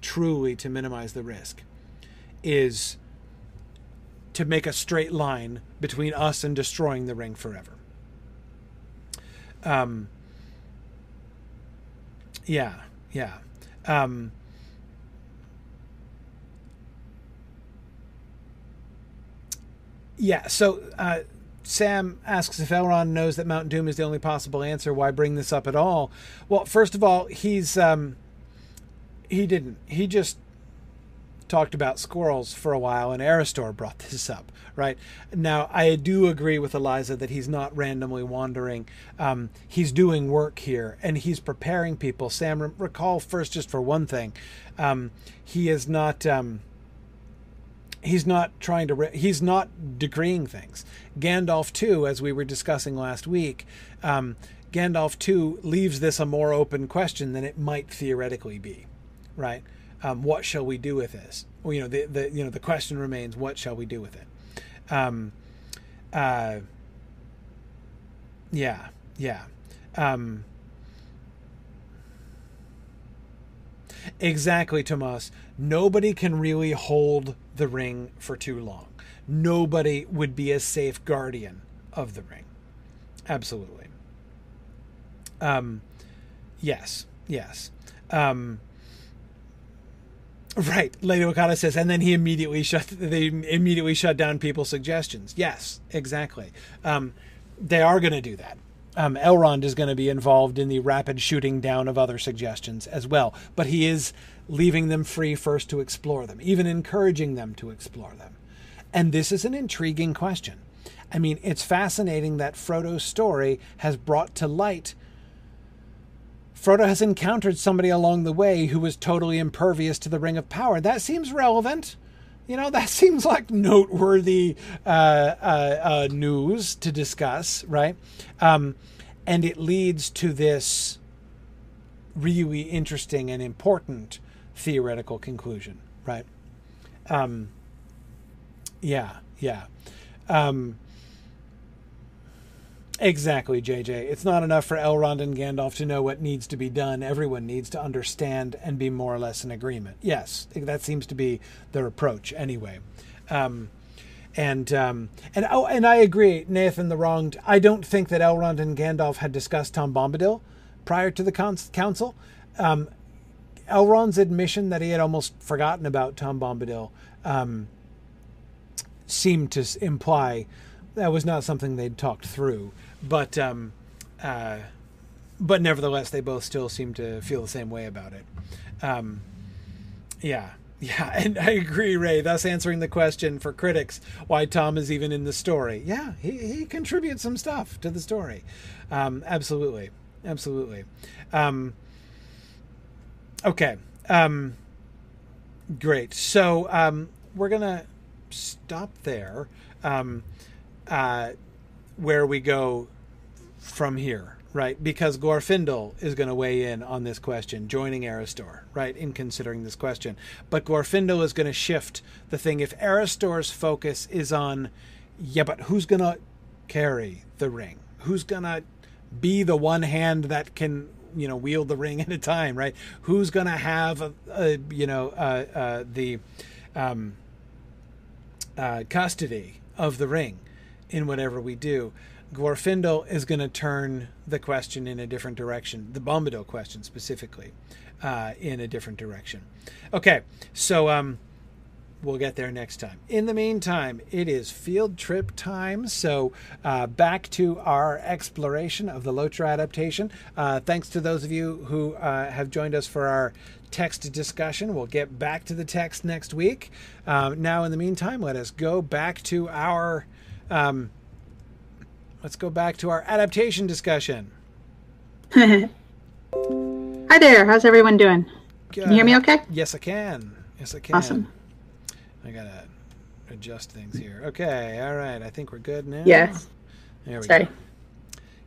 truly to minimize the risk, is to make a straight line between us and destroying the ring forever. Um, yeah, yeah. Um, Yeah. So uh, Sam asks if Elrond knows that Mount Doom is the only possible answer. Why bring this up at all? Well, first of all, he's um, he didn't. He just talked about squirrels for a while, and Erestor brought this up. Right now, I do agree with Eliza that he's not randomly wandering. Um, he's doing work here, and he's preparing people. Sam, recall first, just for one thing, um, he is not. Um, he's not trying to re- he's not decreeing things. Gandalf too as we were discussing last week um, gandalf too leaves this a more open question than it might theoretically be right? Um, what shall we do with this? Well, you know the, the you know the question remains what shall we do with it? Um, uh, yeah yeah. Um, exactly tomas. Nobody can really hold the ring for too long. Nobody would be a safe guardian of the ring. Absolutely. Um, yes, yes. Um, right. Lady Okada says, and then he immediately shut. They immediately shut down people's suggestions. Yes, exactly. Um, they are going to do that. um, Elrond is going to be involved in the rapid shooting down of other suggestions as well. But he is leaving them free first to explore them, even encouraging them to explore them. And this is an intriguing question. I mean, it's fascinating that Frodo's story has brought to light. Frodo has encountered somebody along the way who was totally impervious to the Ring of Power. That seems relevant. You know, that seems like noteworthy uh, uh, uh, news to discuss, right? Um, and it leads to this really interesting and important theoretical conclusion, right? Um, yeah, yeah. Um, exactly, JJ. It's not enough for Elrond and Gandalf to know what needs to be done. Everyone needs to understand and be more or less in agreement. Yes, that seems to be their approach anyway. Um, and um, and oh, and I agree, Nathan the wronged. I don't think that Elrond and Gandalf had discussed Tom Bombadil prior to the con- council. Um, Elrond's admission that he had almost forgotten about Tom Bombadil um, seemed to imply that was not something they'd talked through. But um, uh, but nevertheless, they both still seem to feel the same way about it. Um, yeah. Yeah, and I agree, Ray. Thus answering the question for critics why Tom is even in the story. Yeah, he, he contributes some stuff to the story. Um, absolutely. Absolutely. Um, okay. Um, great. So um, we're to stop there um, uh, where we go from here, right? Because Glorfindel is going to weigh in on this question, joining Erestor, right, in considering this question. But Glorfindel is going to shift the thing. If Erestor's focus is on, yeah, but who's going to carry the ring? Who's going to be the one hand that can you know wield the ring at a time right who's going to have a, a, you know uh, uh, the um, uh, custody of the ring in whatever we do. Glorfindel is going to turn the question in a different direction, the Bombadil question specifically, uh, in a different direction. Okay, so um, we'll get there next time. In the meantime, it is field trip time. So uh, back to our exploration of the Lotro adaptation. Uh, thanks to those of you who uh, have joined us for our text discussion. We'll get back to the text next week. Um, now, in the meantime, let us go back to our um, let's go back to our adaptation discussion. Hi there. How's everyone doing? Can you hear me okay? Yes, I can. Yes, I can. Awesome. I gotta adjust things here. Okay, all right. I think we're good now. Yes. There we Sorry. go.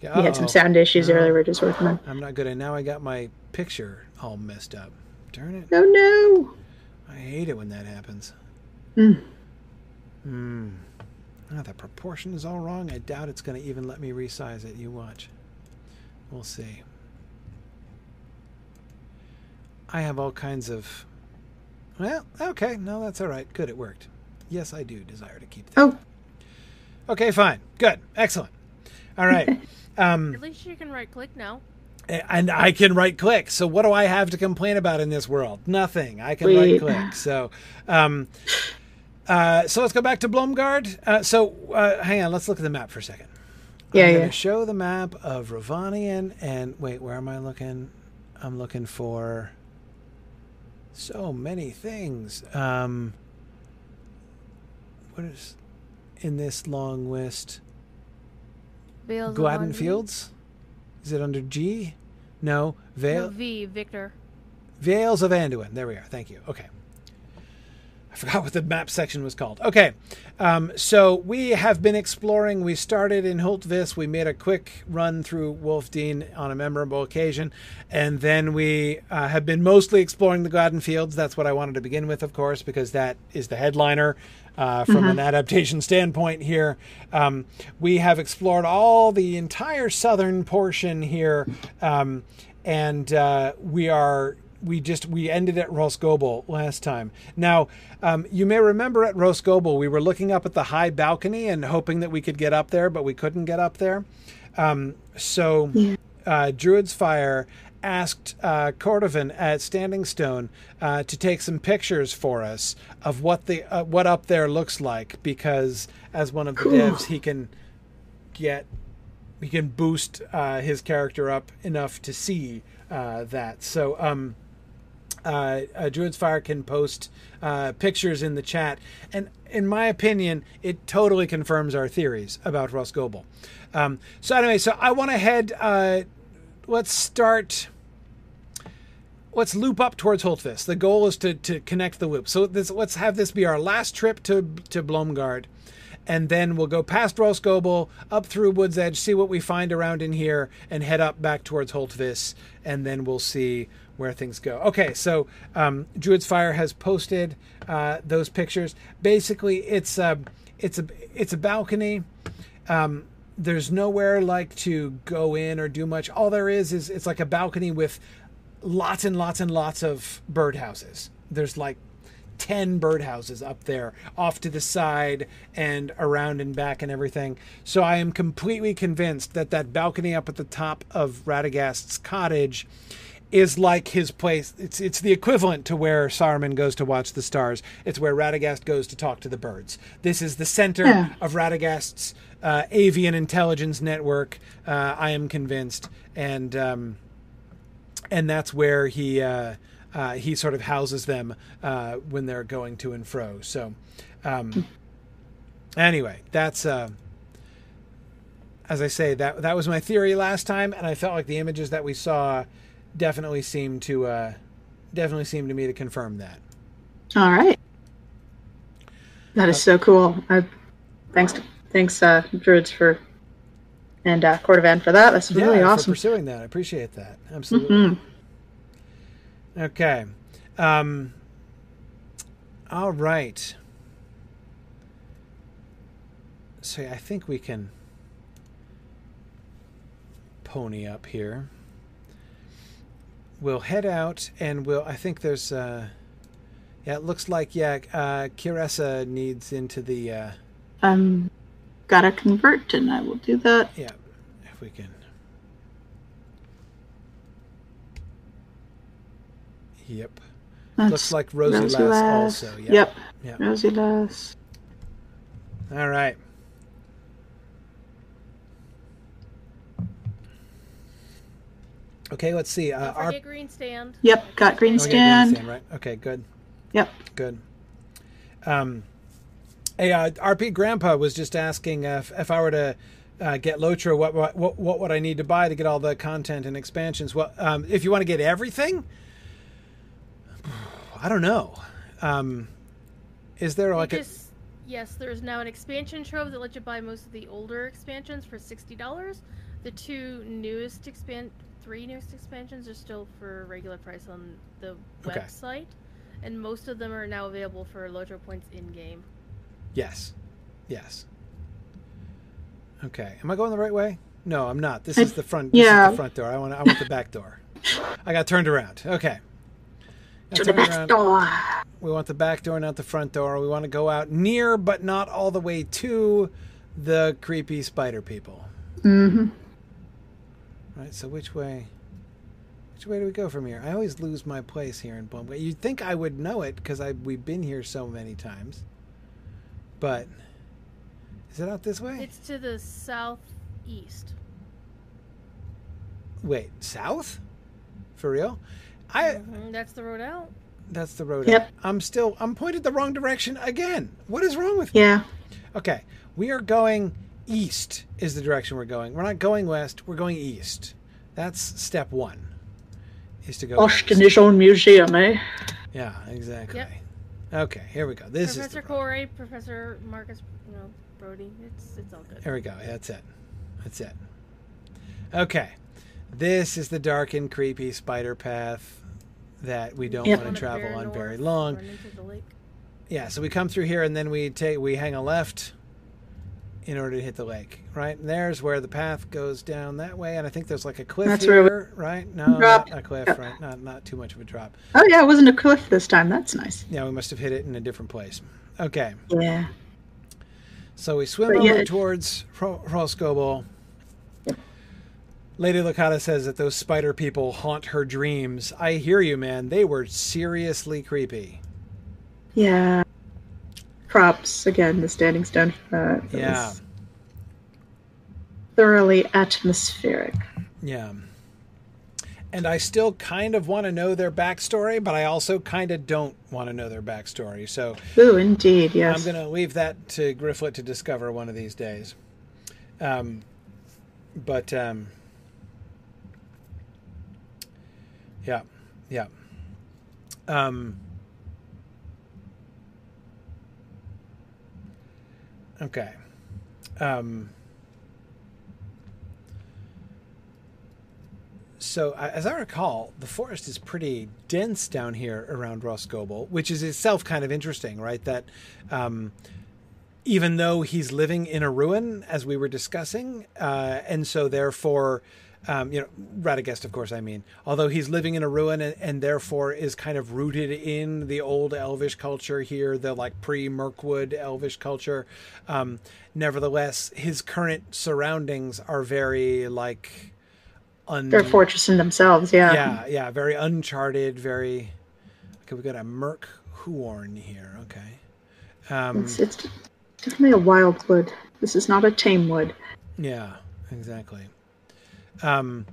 Yeah, We had some sound issues No. earlier. We're just working on. I'm not good. And now I got my picture all messed up. Darn it. Oh no. I hate it when that happens. Hmm. Hmm. Ah, the proportion is all wrong. I doubt it's going to even let me resize it. You watch. We'll see. I have all kinds of. Well, okay. No, that's all right. Good. It worked. Yes, I do desire to keep that. Oh, Okay, fine. Good. Excellent. All right. um, At least you can right click now. and I can right click. So what do I have to complain about in this world? Nothing. I can right click. So, um, uh, so let's go back to Blomgard. Uh, so uh, hang on, let's look at the map for a second. Yeah, I'm yeah. show the map of Rhovanion and wait, where am I looking? I'm looking for so many things. Um, what is in this long list? Vales of Gladden Fields? Is it under G? No. Vale. No, V, Victor. Vales of Anduin. There we are. Thank you. Okay. I forgot what the map section was called. Okay. Um, so we have been exploring. We started in Hultvis. We made a quick run through Wolfdean on a memorable occasion. And then we uh, have been mostly exploring the Gladden Fields. That's what I wanted to begin with, of course, because that is the headliner uh, from an adaptation standpoint here. Um, we have explored all the entire southern portion here. Um, and uh, we are we just we ended at Rhosgobel last time. Now, um, you may remember at Rhosgobel we were looking up at the high balcony and hoping that we could get up there, but we couldn't get up there. Um, so, uh, Druid's Fire asked uh, Cordovan at Standing Stone uh, to take some pictures for us of what the uh, what up there looks like, because as one of the devs, he can get we can boost uh, his character up enough to see uh, that. So um, uh, uh, Druid's Fire can post uh, pictures in the chat, and in my opinion, it totally confirms our theories about Rhosgobel. Um, so anyway, so I want to head. Uh, let's start. Let's loop up towards Holtvis. The goal is to, to connect the loop. So this, let's have this be our last trip to to Blomgard and then we'll go past Rhosgobel, up through Wood's Edge, see what we find around in here, and head up back towards Holtvis, and then we'll see where things go. Okay, so um, Druid's Fire has posted uh, those pictures. Basically, it's a it's a it's a balcony. Um, there's nowhere like to go in or do much. All there is is it's like a balcony with lots and lots and lots of birdhouses. There's like 10 birdhouses up there off to the side and around and back and everything. So I am completely convinced that that balcony up at the top of Radagast's cottage is like his place. It's it's the equivalent to where Saruman goes to watch the stars. It's where Radagast goes to talk to the birds. This is the center yeah. of Radagast's uh, avian intelligence network. Uh, I am convinced, and um, and that's where he. Uh, uh, he sort of houses them uh, when they're going to and fro. So, um, anyway, that's uh, as I say that that was my theory last time, and I felt like the images that we saw definitely seemed to uh, definitely seemed to me to confirm that. All right, that is so cool. I, thanks, thanks, uh, Druid's Fire and uh, Cordovan for that. That's really yeah, awesome. For pursuing that, I appreciate that absolutely. Mm-hmm. Okay. Um, all right. So I think we can pony up here. We'll head out and we'll. I think there's. Uh, yeah, it looks like yeah. Uh, Kiressa needs into the. Uh, um, gotta convert, and I will do that. Yeah, if we can. Yep. That's Looks like Rosie, Rosie Lass, Lass, also. Yep. Yep. yep. Rosie Lass. All right. Okay, let's see. Uh, our green stand. Yep, got green stand. green stand. Right. Okay, good. Yep. Good. Um, hey, uh, RP Grandpa was just asking if, if I were to uh, get Lotro, what, what what would I need to buy to get all the content and expansions? Well, um, if you want to get everything, I don't know. Um, is there like just, a? Yes, there's now an expansion trove that lets you buy most of the older expansions for sixty dollars. The two newest expand, three newest expansions are still for regular price on the okay. website, and most of them are now available for Lotro points in game. Yes, yes. Okay, am I going the right way? No, I'm not. This is the front. yeah, the front door. I want. I want the back door. I got turned around. Okay to the back around. door. We want the back door, not the front door. We want to go out near, but not all the way to the creepy spider people. Mm-hmm. Right. So which way? Which way do we go from here? I always lose my place here in Blomgard. You'd think I would know it because I we've been here so many times. But is it out this way? It's to the southeast. Wait, south? For real? I. Mm-hmm, that's the road out. That's the road yep. out. I'm still. I'm pointed the wrong direction again. What is wrong with me? Yeah. Okay, we are going east. Is the direction we're going? We're not going west. We're going east. That's step one. Is to go. Austin his own museum, eh? Yeah, exactly. Yep. Okay, here we go. This Professor is Professor Corey, Professor Marcus, you know, Brody. It's it's all good. Here we go. That's it. That's it. Okay, this is the dark and creepy spider path that we don't yep. want to travel on very long. Yeah, so we come through here and then we take we hang a left in order to hit the lake. Right, and there's where the path goes down that way, and I think there's like a cliff That's here, right? No, not a cliff, yep. right? Not not too much of a drop. Oh yeah, it wasn't a cliff this time. That's nice. Yeah, we must have hit it in a different place. Okay. Yeah. So we swim but over yeah. towards Rhosgobel. Lady Lakata says that those spider people haunt her dreams. I hear you, man. They were seriously creepy. Yeah. Props again. The standing stone. Uh, yeah. thoroughly atmospheric. Yeah. And I still kind of want to know their backstory, but I also kind of don't want to know their backstory. So Ooh, indeed, yes. I'm going to leave that to Grifflet to discover one of these days. Um, but um, yeah, yeah. Um, okay. Um, so, as I recall, the forest is pretty dense down here around Rhosgobel, which is itself kind of interesting, right? That um, even though he's living in a ruin, as we were discussing, uh, and so therefore, um, you know, Radagast, of course, I mean, although he's living in a ruin and, and, therefore is kind of rooted in the old Elvish culture here, the like pre Mirkwood Elvish culture, um, nevertheless, his current surroundings are very like. Un- They're fortress in themselves, yeah. Yeah, yeah, very uncharted, very. Okay, we got a Merc Huorn here. Okay. Um, it's, it's definitely a wild wood. This is not a tame wood. Yeah, exactly. Um,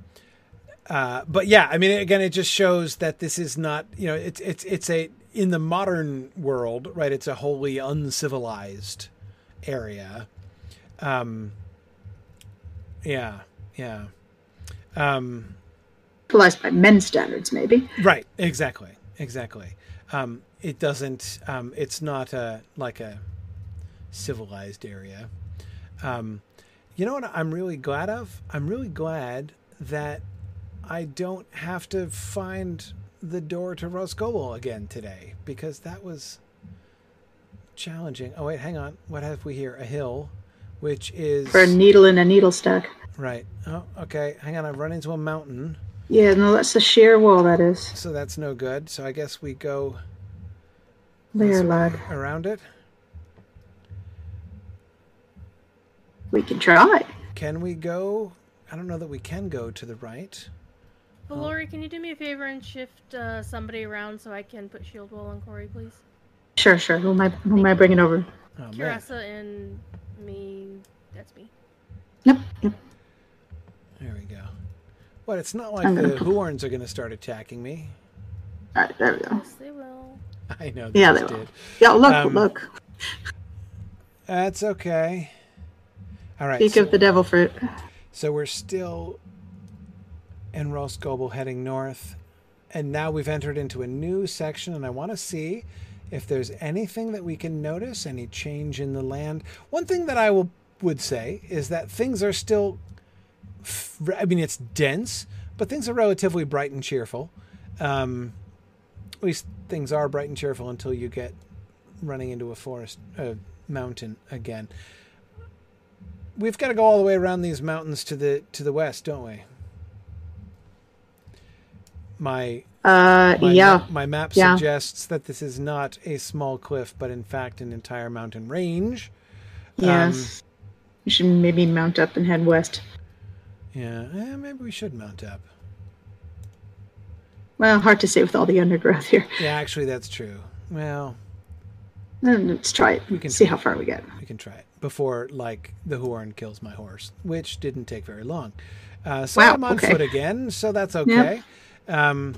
uh, but yeah, I mean, again, it just shows that this is not, you know, it's it's it's a in the modern world, right? It's a wholly uncivilized area. Um, yeah, yeah. Um, civilized by men's standards, maybe. Right. Exactly. Exactly. Um, it doesn't. Um, it's not a like a civilized area. Um, you know what I'm really glad of? I'm really glad that I don't have to find the door to Rhosgobel again today because that was challenging. Oh wait, hang on. What have we here? A hill, which is for a needle in a needle stack. Right. Oh, okay. Hang on. I've run into a mountain. Yeah, no, that's the sheer wall. That is. So that's no good. So I guess we go there, lad. Around it. We can try. Can we go? I don't know that we can go to the right. Well, Lori, can you do me a favor and shift uh, somebody around so I can put shield wall on Corey, please? Sure, sure. Who am I? Who am I bringing over? Oh, Kirasa and me. That's me. Yep. Yep. There we go. What? It's not like the Huorns are going to start attacking me. All right, there we go. Yes, they will. I know. Yeah, they did. will. Yeah, look, um, look. That's okay. All right. Speak so, of the devil fruit. So we're still in Rhosgobel heading north. And now we've entered into a new section, and I want to see if there's anything that we can notice, any change in the land. One thing that I will would say is that things are still I mean it's dense, but things are relatively bright and cheerful. Um, at least things are bright and cheerful until you get running into a forest, a mountain again we've got to go all the way around these mountains to the to the west, don't we? My uh my yeah map, my map yeah. suggests that this is not a small cliff, but in fact an entire mountain range. Yes, um, we should maybe mount up and head west. Yeah, eh, maybe we should mount up. Well, hard to say with all the undergrowth here. Yeah, actually, that's true. Well, let's try it. We can see how far we get. We can try it before like the Huorn kills my horse, which didn't take very long. Uh, so wow, I'm on okay. foot again, so that's okay. Um,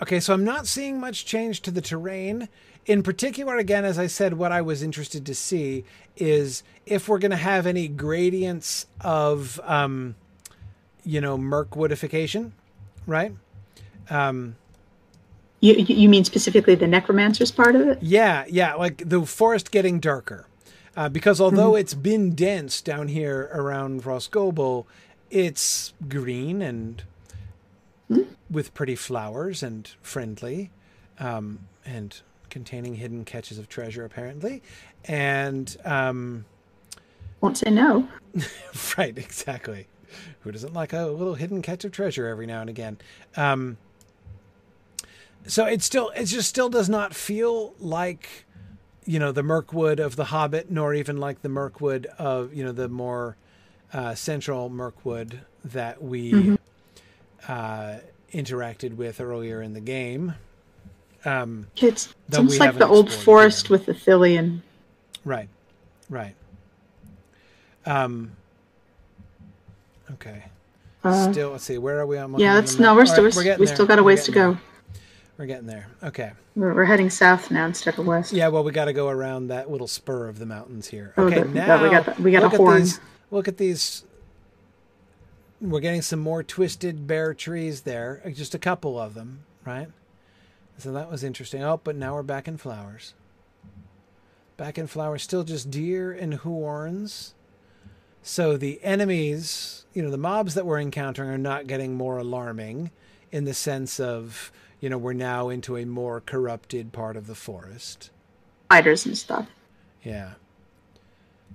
okay, so I'm not seeing much change to the terrain. In particular, again, as I said, what I was interested to see is if we're going to have any gradients of, um, you know, Mirkwoodification, right? Um, you, you mean specifically the necromancer's part of it? Yeah, yeah, like the forest getting darker. Uh, because although mm-hmm. it's been dense down here around Rhosgobel, it's green and mm-hmm. with pretty flowers and friendly um, and containing hidden catches of treasure, apparently. And. Um, Won't say no. right, exactly. Who doesn't like a little hidden catch of treasure every now and again? Um, so it still, it just still does not feel like you know the Mirkwood of the Hobbit, nor even like the Mirkwood of you know the more uh, central Mirkwood that we mm-hmm. uh, interacted with earlier in the game. Um, it's, it's almost like the old forest here. with the Thillian. Right, right. Um, Okay. Uh, Still, let's see. Where are we on? yeah, that's no. We're still right, we're, we there. still got a ways to go. there. We're getting there. Okay. We're, we're heading south now instead of west. Yeah, well, we got to go around that little spur of the mountains here. Oh, Okay, the- now we got the- we got a look at Huorn. These, look at these. We're getting some more twisted bare trees there. uh, Just a couple of them, right? So that was interesting. Oh, but now we're back in flowers. Back in flowers, still just deer and Huorns. So the enemies, you know, the mobs that we're encountering are not getting more alarming in the sense of, you know, we're now into a more corrupted part of the forest. Spiders and stuff. Yeah.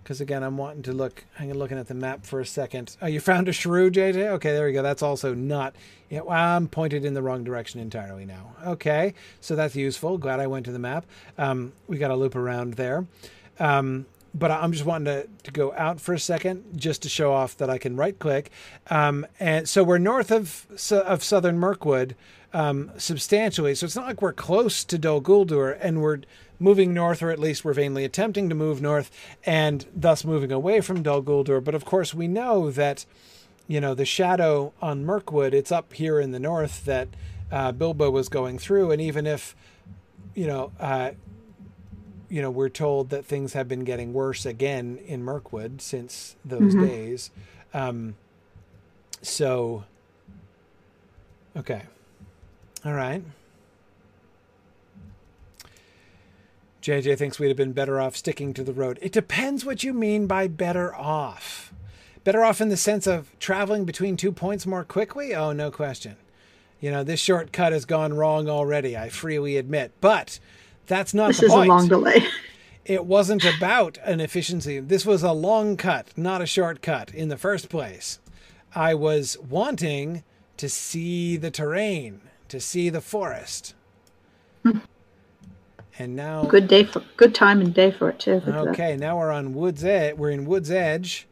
Because again, I'm wanting to look. I'm looking at the map for a second. Oh, you found a shrew, JJ? Okay, there we go. That's also not. Yeah, well, I'm pointed in the wrong direction entirely now. Okay, so that's useful. Glad I went to the map. Um, we got to loop around there. Um, but I'm just wanting to, to go out for a second just to show off that I can right click. Um, and so we're north of of southern Mirkwood um, substantially. So it's not like we're close to Dol Guldur and we're moving north, or at least we're vainly attempting to move north and thus moving away from Dol Guldur. But of course, we know that, you know, the shadow on Mirkwood, it's up here in the north that uh, Bilbo was going through. And even if, you know, uh, you know, we're told that things have been getting worse again in Mirkwood since those Mhm. days. Um, so, okay. All right. JJ thinks we'd have been better off sticking to the road. It depends what you mean by better off. Better off in the sense of traveling between two points more quickly? Oh, no question. You know, this shortcut has gone wrong already, I freely admit. But that's not This the is point a long delay. it wasn't about an efficiency. This was a long cut, not a shortcut in the first place. I was wanting to see the terrain, to see the forest. Hmm. And now good day for good time and day for it too. Look at that. Okay, now we're on Woods Edge. We're in Woods Edge.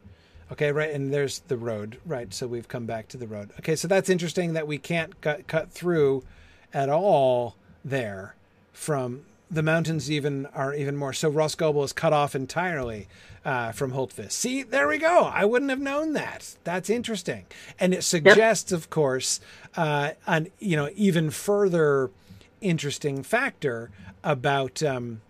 Okay, right, and there's the road. Right, so we've come back to the road. Okay, so that's interesting that we can't cut, cut through at all there from the mountains. Even are even more. So Rhosgobel is cut off entirely uh, from Holtvis. See, there we go. I wouldn't have known that. That's interesting, and it suggests, of course, uh, an you know even further interesting factor about. Um,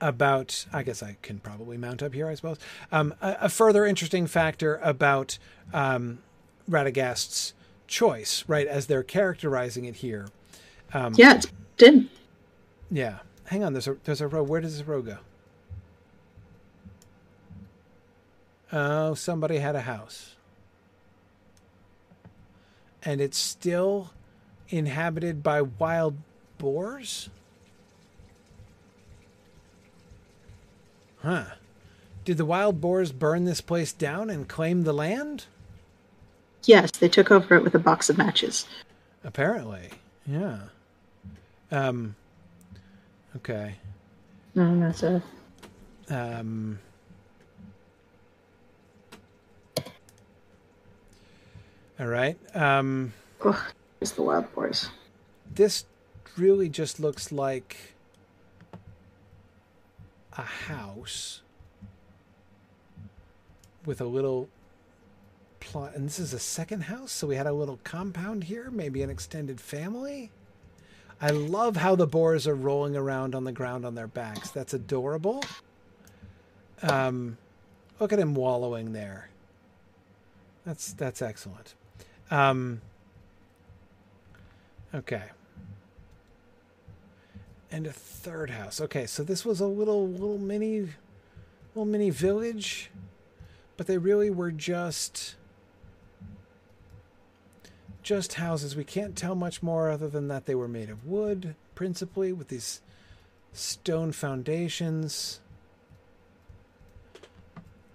about I guess I can probably mount up here, I suppose. Um, a, a further interesting factor about um, Radagast's choice, right, as they're characterizing it here. Um, Yeah, it's did. Yeah. Hang on. There's a there's a road. Where does this road go? Oh, somebody had a house, and it's still inhabited by wild boars. Huh. Did the wild boars burn this place down and claim the land? Yes, they took over it with a box of matches. Apparently. Yeah. Um okay. No, that's a Um All right. Um ugh, it's the wild boars. this really just looks like a house with a little plot and this is a second house so we had a little compound here maybe an extended family i love how the boars are rolling around on the ground on their backs. That's adorable. Um look at him wallowing there. That's that's excellent. Um okay. And a third house. Okay, so this was a little little mini little mini village, but they really were just just houses. We can't tell much more other than that they were made of wood, principally with these stone foundations.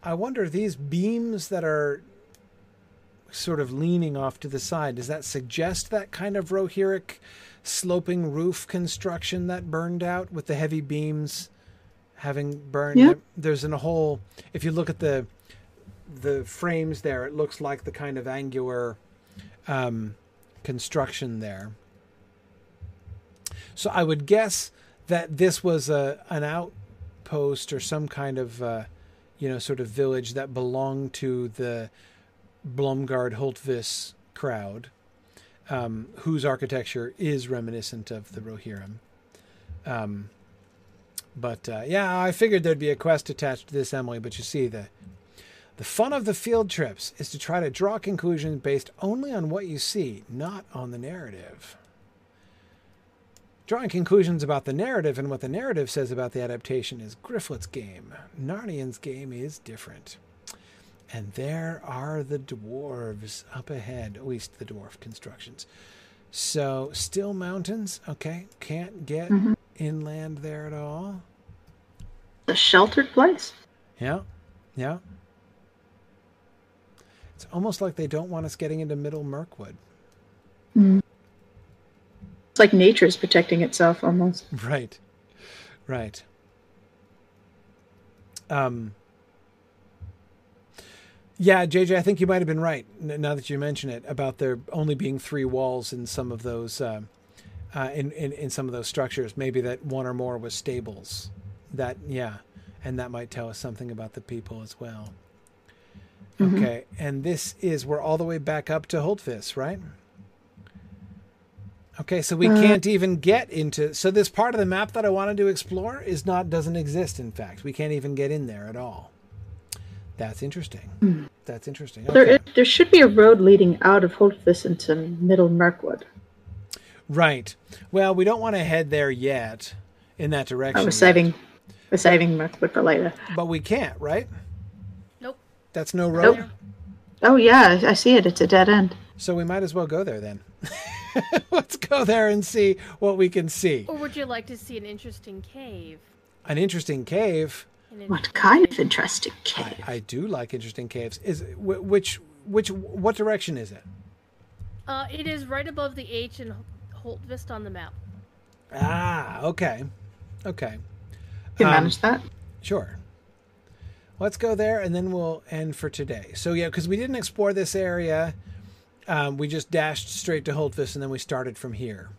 I wonder these beams that are sort of leaning off to the side, does that suggest that kind of rohiric sloping roof construction that burned out with the heavy beams having burned? Yeah. There's a whole, if you look at the the frames there, it looks like the kind of angular um, construction there. So I would guess that this was a an outpost or some kind of uh, you know sort of village that belonged to the Blomgard Holtvis crowd, um, whose architecture is reminiscent of the Rohirrim. Um, but uh, yeah, I figured there'd be a quest attached to this, Emily. But you see, the the fun of the field trips is to try to draw conclusions based only on what you see, not on the narrative. Drawing conclusions about the narrative and what the narrative says about the adaptation is Grifflet's game. Narnian's game is different. And there are the dwarves up ahead, at least the dwarf constructions. So, still mountains. Okay, can't get Mhm. inland there at all. A sheltered place. Yeah, yeah. It's almost like they don't want us getting into Middle Mirkwood. It's like nature's protecting itself almost. Right, right. Um. Yeah, JJ, I think you might have been right. Now that you mention it, about there only being three walls in some of those, uh, uh, in, in in some of those structures. Maybe that one or more was stables. That yeah, and that might tell us something about the people as well. Mhm. Okay, and this is we're all the way back up to Holtvis, right? Okay, so we Uh, can't even get into. So this part of the map that I wanted to explore is not doesn't exist. In fact, we can't even get in there at all. That's interesting. That's interesting. There, Okay. there should be a road leading out of Holtvis into Middle Mirkwood. Right. Well, we don't want to head there yet in that direction. I was yet. we're saving Mirkwood for later. but we can't, right? Nope. That's no road. Nope. Oh yeah, I see it. It's a dead end. So we might as well go there then. Let's go there and see what we can see. Or would you like to see an interesting cave? An interesting cave. An in- What kind of interesting I, cave? I do like interesting caves. Is which which what direction is it? Uh, it is right above the H in Holtvis on the map. Ah, okay, okay, You can um, manage that. sure. Let's go there, and then we'll end for today. So yeah, because we didn't explore this area, um, we just dashed straight to Holtvis, and then we started from here,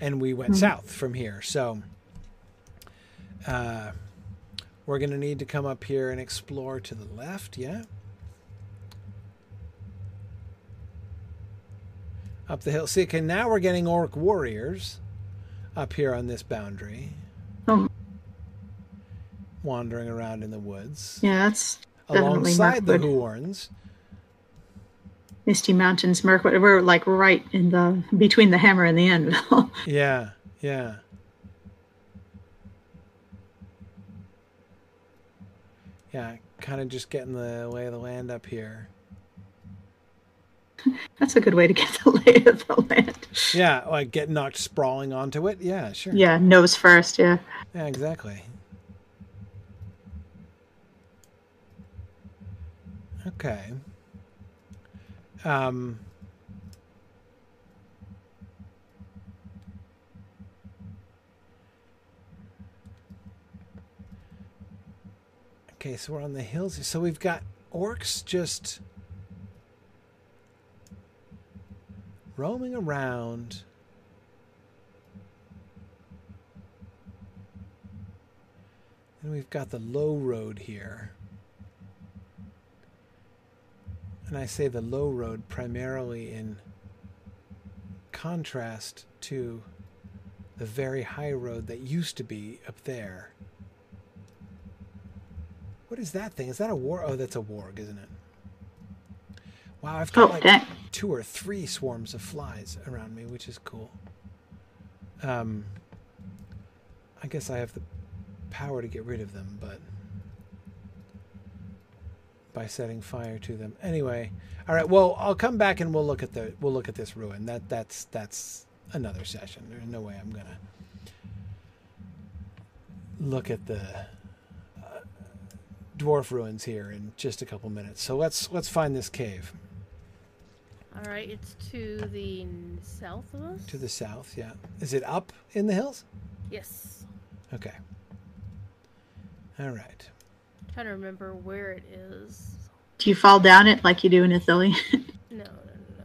and we went south from here. So uh, we're gonna need to come up here and explore to the left. Yeah. Up the hill. See, okay, now we're getting orc warriors up here on this boundary, Oh, wandering around in the woods. yeah, that's alongside the Huorns. Misty Mountains, Mirkwood. We're like right in the between the hammer and the anvil. Yeah, yeah. Yeah, kind of just getting the lay of the land up here. that's a good way to get the lay of the land. Yeah, like get knocked sprawling onto it. Yeah, sure. Yeah, nose first. Yeah. Yeah, exactly. Okay. Um Okay, so we're on the hills. So we've got orcs just roaming around. And we've got the low road here. And I say the low road primarily in contrast to the very high road that used to be up there. What is that thing? Is that a war? Oh, that's a warg, isn't it? Wow, I've got Oh, like dang. two or three swarms of flies around me, which is cool. Um, I guess I have the power to get rid of them, but by setting fire to them. Anyway, all right. Well, I'll come back and we'll look at the we'll look at this ruin. That that's that's another session. There's no way I'm gonna look at the uh, dwarf ruins here in just a couple minutes. So let's let's find this cave All right, it's to the south of us. to the south. Yeah, is it up in the hills? yes. Okay. All right. Trying to remember where it is. Do you fall down it like you do in Ithilien? No, no, no, no.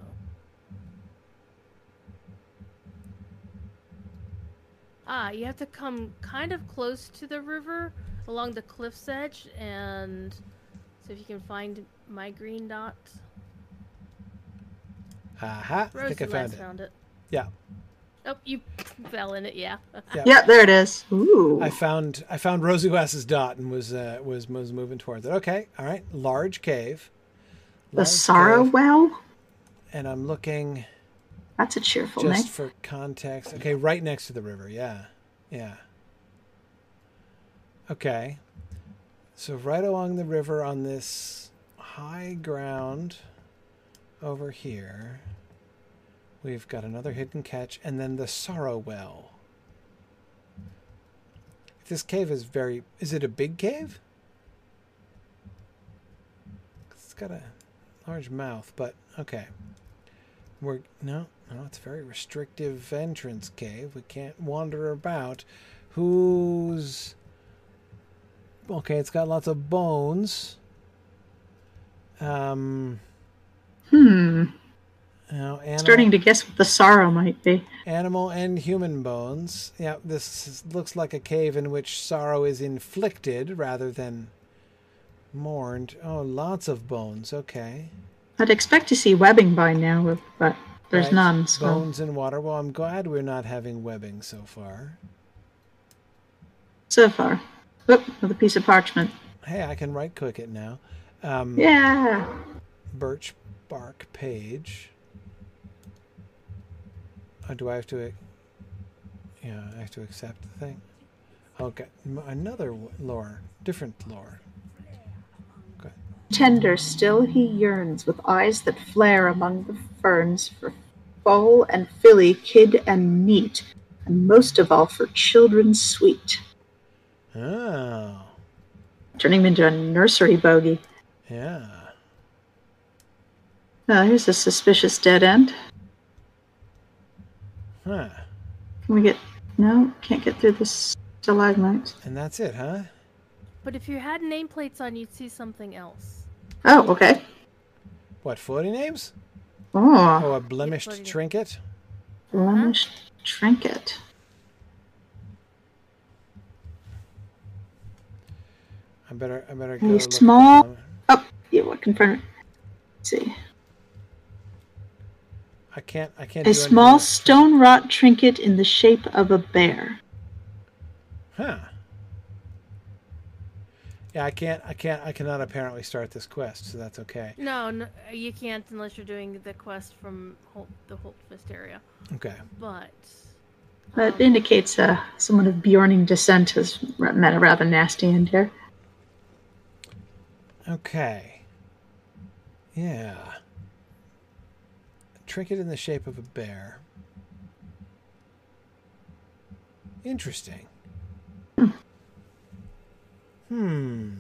Ah, you have to come kind of close to the river along the cliff's edge, and so if you can find my green dot. Aha! I Rose think I found it. found it. Yeah, Oh, you fell in it, yeah. yeah. Yeah, there it is. Ooh. I found I found Rosie West's dot and was uh, was was moving towards it. Okay, all right. Large cave. the Sorrow cave. Well? And I'm looking That's a cheerful just name. for context. Okay, right next to the river. Yeah, yeah. Okay, so right along the river on this high ground over here, we've got another hidden catch, and then the Sorrow Well. This cave is very. Is it a big cave? It's got a large mouth, but okay. We're no, no. It's a very restrictive entrance cave. We can't wander about. Who's okay? It's got lots of bones. Um, Hmm. Know, animal, Starting to guess what the sorrow might be. animal and human bones. Yeah, this is, looks like a cave in which sorrow is inflicted rather than mourned. Oh, lots of bones. Okay. I'd expect to see webbing by now, but there's Right. none. So Bones and water. Well, I'm glad we're not having webbing so far. so far, oop, with a piece of parchment. Hey, I can right click it now. Um, Yeah. Birch bark page. Oh, do I have to? Yeah, I have to accept the thing. Okay, another lore, different lore. Okay. Tender still he yearns, with eyes that flare among the ferns for foal and filly, kid and neat, and most of all for children sweet. Oh, Turning him into a nursery bogey. yeah. Oh, here's a suspicious dead end. Huh. Can we get. No, can't get through this stalagmite. And that's it, huh? But if you had nameplates on, you'd see something else. Oh, okay. What floating names? Oh, Oh, a blemished floating. trinket. blemished trinket. I better, I better go. A look small- them. Oh, yeah, what confirm? Let's see. I can't, I can't. A do small anything stone wrought trinket in the shape of a bear. Huh. Yeah, I can't, I can't, I cannot apparently start this quest, so that's okay. No, no, you can't unless you're doing the quest from Holt, the Holtvis area. Okay. But That um, indicates uh, someone of Beorning descent has met a rather nasty end here. Okay. Yeah. A trinket in the shape of a bear. Interesting. Hmm.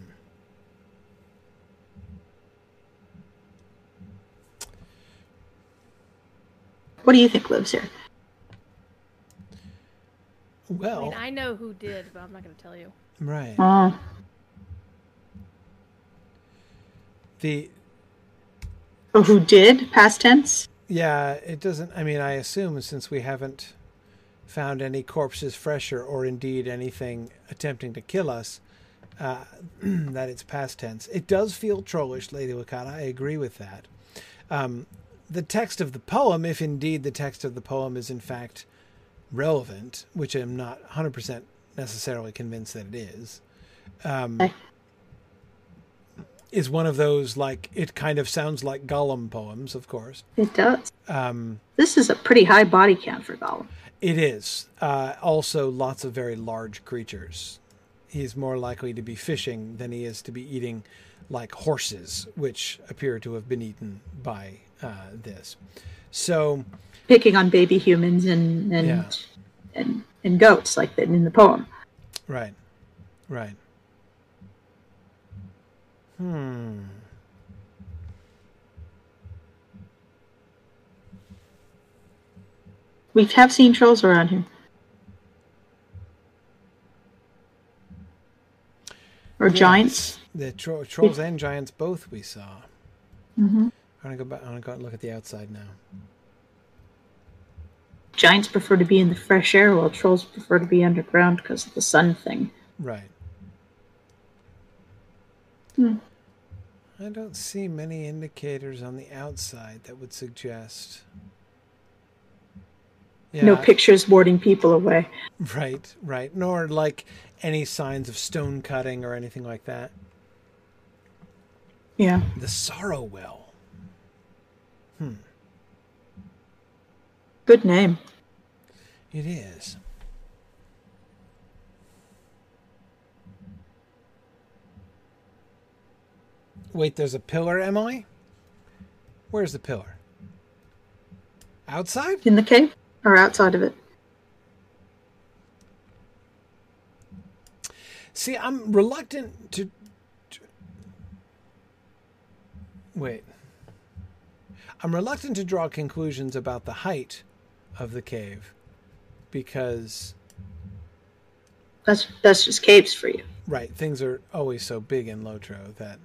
What do you think lives here? I Well, mean, I know who did, but I'm not going to tell you. right. Oh, The oh, who did? Past tense. Yeah, it doesn't. I mean, I assume since we haven't found any corpses fresher, or indeed anything attempting to kill us, uh, that it's past tense. It does feel trollish, Lady Wakata. I agree with that. Um, the text of the poem, if indeed the text of the poem is in fact relevant, which I'm not 100% necessarily convinced that it is, um. Is one of those like it kind of sounds like Gollum poems, of course. It does. Um, This is a pretty high body count for Gollum. It is. Uh, also, lots of very large creatures. He's more likely to be fishing than he is to be eating like horses, which appear to have been eaten by uh, this. So, Picking on baby humans and and Yeah. and, and goats, like that in the poem. right, right. Hmm. We have seen trolls around here. Or Yes, giants. The tro- trolls and giants both we saw. hmm I want to go back. I want to go and look at the outside now. Giants prefer to be in the fresh air, while trolls prefer to be underground because of the sun thing. Right. Hmm. I don't see many indicators on the outside that would suggest. Yeah, No pictures warding people away. Right, right. Nor like any signs of stone cutting or anything like that. Yeah. The Sorrow Well. Hmm. Good name. It is. Wait, there's a pillar, Emily? Where's the pillar? Outside? In the cave or outside of it? See, I'm reluctant to. to- Wait. I'm reluctant to draw conclusions about the height of the cave because, That's that's just caves for you. right, things are always so big in Lotro that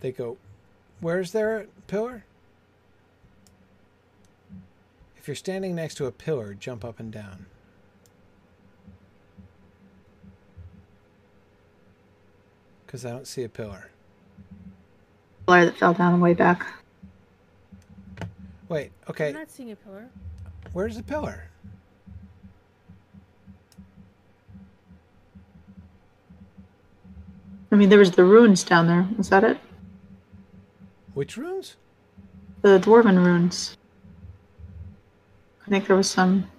they go, Where's there a pillar? If you're standing next to a pillar, jump up and down. Because I don't see a pillar. Pillar that fell down the way back. Wait, okay, I'm not seeing a pillar. where's the pillar? I mean, there was the ruins down there. Was that it? Which runes? The dwarven runes. I think there was some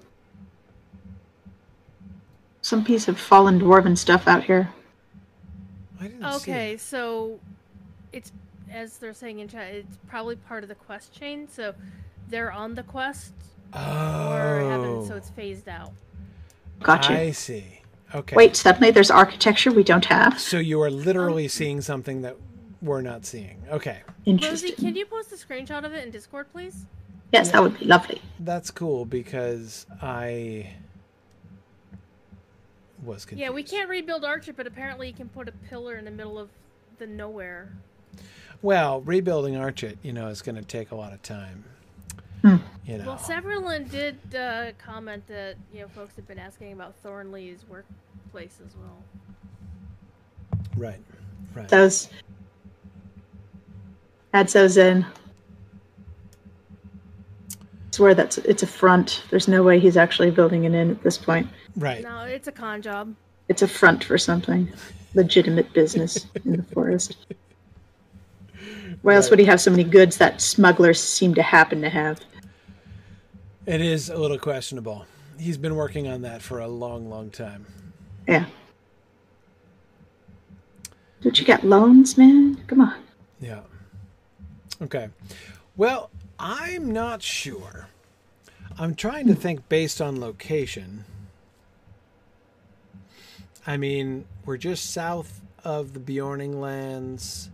some piece of fallen dwarven stuff out here. I didn't see Okay, it. so it's as they're saying in chat, it's probably part of the quest chain. So they're on the quest or haven't, Oh, so it's phased out. Gotcha. I see. Okay. Wait, suddenly there's architecture we don't have. So you are literally um, seeing something that we're not seeing. Okay. Interesting. Rosie, can you post a screenshot of it in Discord, please? Yes, that would be lovely. That's cool because I was confused. Yeah, we can't rebuild Archet, but apparently you can put a pillar in the middle of the nowhere. Well, rebuilding Archet, you know, is going to take a lot of time. Hmm. You know. Well, Severlin did uh, comment that you know folks have been asking about Thornley's workplace as well. right. Right. Those adds those in. Swear that's it's a front. There's no way he's actually building an inn at this point. right. No, it's a con job. It's a front for something. Legitimate business in the forest. Why else Right. would he have so many goods that smugglers seem to happen to have? It is a little questionable. He's been working on that for a long, long time. Yeah. Don't you got loans, man? Come on. Yeah. Okay. Well, I'm not sure. I'm trying to think based on location. I mean, we're just south of the Beorning lands.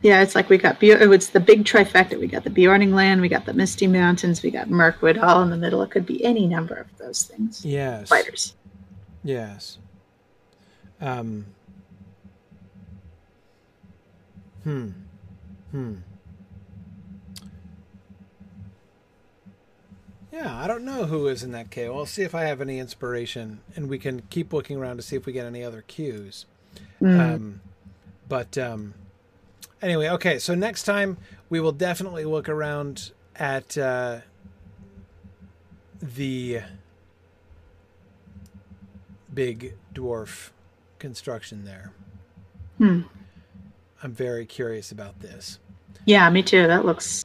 Yeah, it's like we got it's the big trifecta. We got the Beorning Land, we got the Misty Mountains, we got Mirkwood, all in the middle. It could be any number of those things. Yes. Fighters. Yes. Um. Hmm. Hmm. Yeah, I don't know who is in that cave. I'll see if I have any inspiration, and we can keep looking around to see if we get any other cues. Mm. Um, but um, anyway, okay. So next time we will definitely look around at uh, the big dwarf construction there. Hmm. I'm very curious about this. Yeah, me too. That looks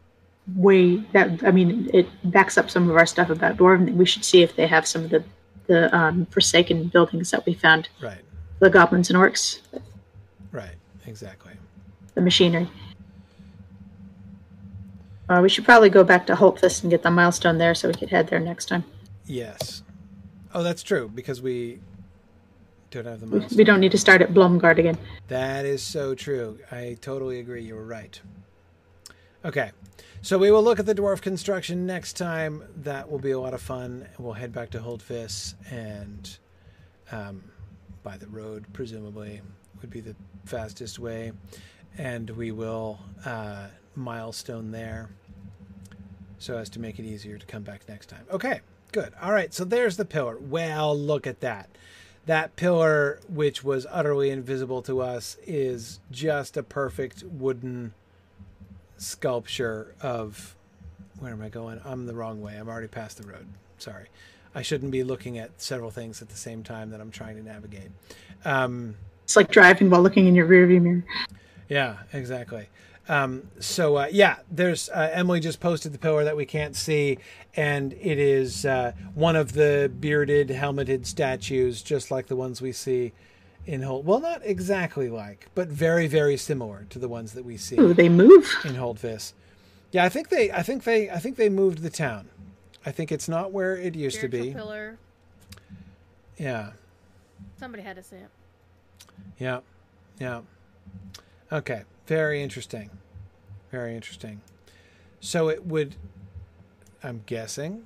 way that I mean it backs up some of our stuff about Dwarven. We should see if they have some of the the um, forsaken buildings that we found. Right. The goblins and orcs, Right. Exactly. the machinery. Uh, we should probably go back to Holtvis and get the milestone there so we could head there next time. Yes. Oh, that's true because we don't have the We, don't need to start at Blomgard again. That is so true. I totally agree. You were right. Okay. So we will look at the dwarf construction next time. That will be a lot of fun. We'll head back to Holtvis and um, by the road, presumably, would be the fastest way. And we will uh, milestone there so as to make it easier to come back next time. Okay, good. All right, so there's the pillar. Well, look at that. That pillar, which was utterly invisible to us, is just a perfect wooden sculpture of. Where am I going? I'm the wrong way. I'm already past the road. Sorry. I shouldn't be looking at several things at the same time that I'm trying to navigate. Um, It's like driving while looking in your rearview mirror. yeah, exactly. Um, so uh, yeah, there's uh, Emily just posted the pillar that we can't see, and it is uh, one of the bearded, helmeted statues, just like the ones we see in Hold. Well, not exactly like, but very, very similar to the ones that we see Ooh, they move. in Holtvis. Yeah, I think they, I think they, I think they moved the town. I think it's not where it used to Spiritual be. pillar. Yeah. Somebody had to say it. Yeah. Yeah. Okay. Very interesting. Very interesting. So it would, I'm guessing,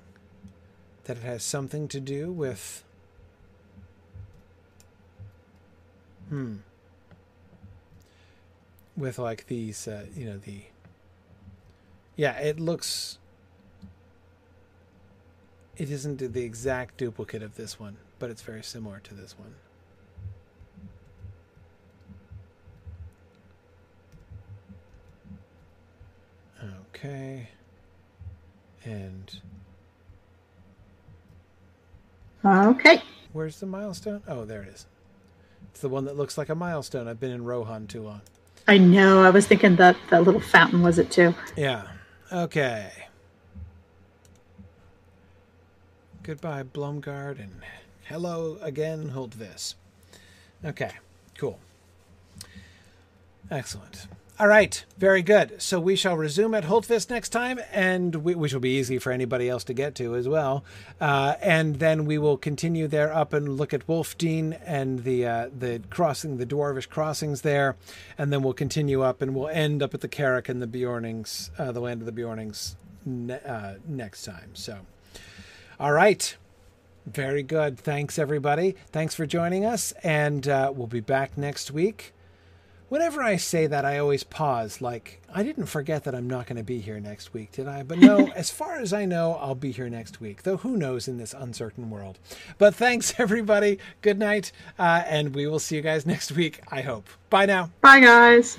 that it has something to do with. Hmm. With like these, uh, you know, the. Yeah, it looks. It isn't the exact duplicate of this one, but it's very similar to this one. Okay. And Okay. where's the milestone? Oh, there it is. It's the one that looks like a milestone. I've been in Rohan too long. I know. I was thinking that that little fountain was it too. Yeah. Okay. Goodbye, Blumgard, and hello again, Holtvis. Okay, cool. Excellent. All right, very good. So we shall resume at Holtvis next time, and we, which will be easy for anybody else to get to as well. Uh, and then we will continue there up and look at Wolfdean and the uh, the crossing, the dwarvish crossings there, and then we'll continue up and we'll end up at the Carrock and the Beornings, uh, the land of the Beornings, ne- uh, next time. So, all right. Very good. Thanks, everybody. Thanks for joining us. And uh, we'll be back next week. Whenever I say that, I always pause, like, I didn't forget that I'm not going to be here next week, did I? But no, as far as I know, I'll be here next week, though who knows in this uncertain world. But thanks, everybody. Good night. Uh, and we will see you guys next week, I hope. Bye now. Bye, guys.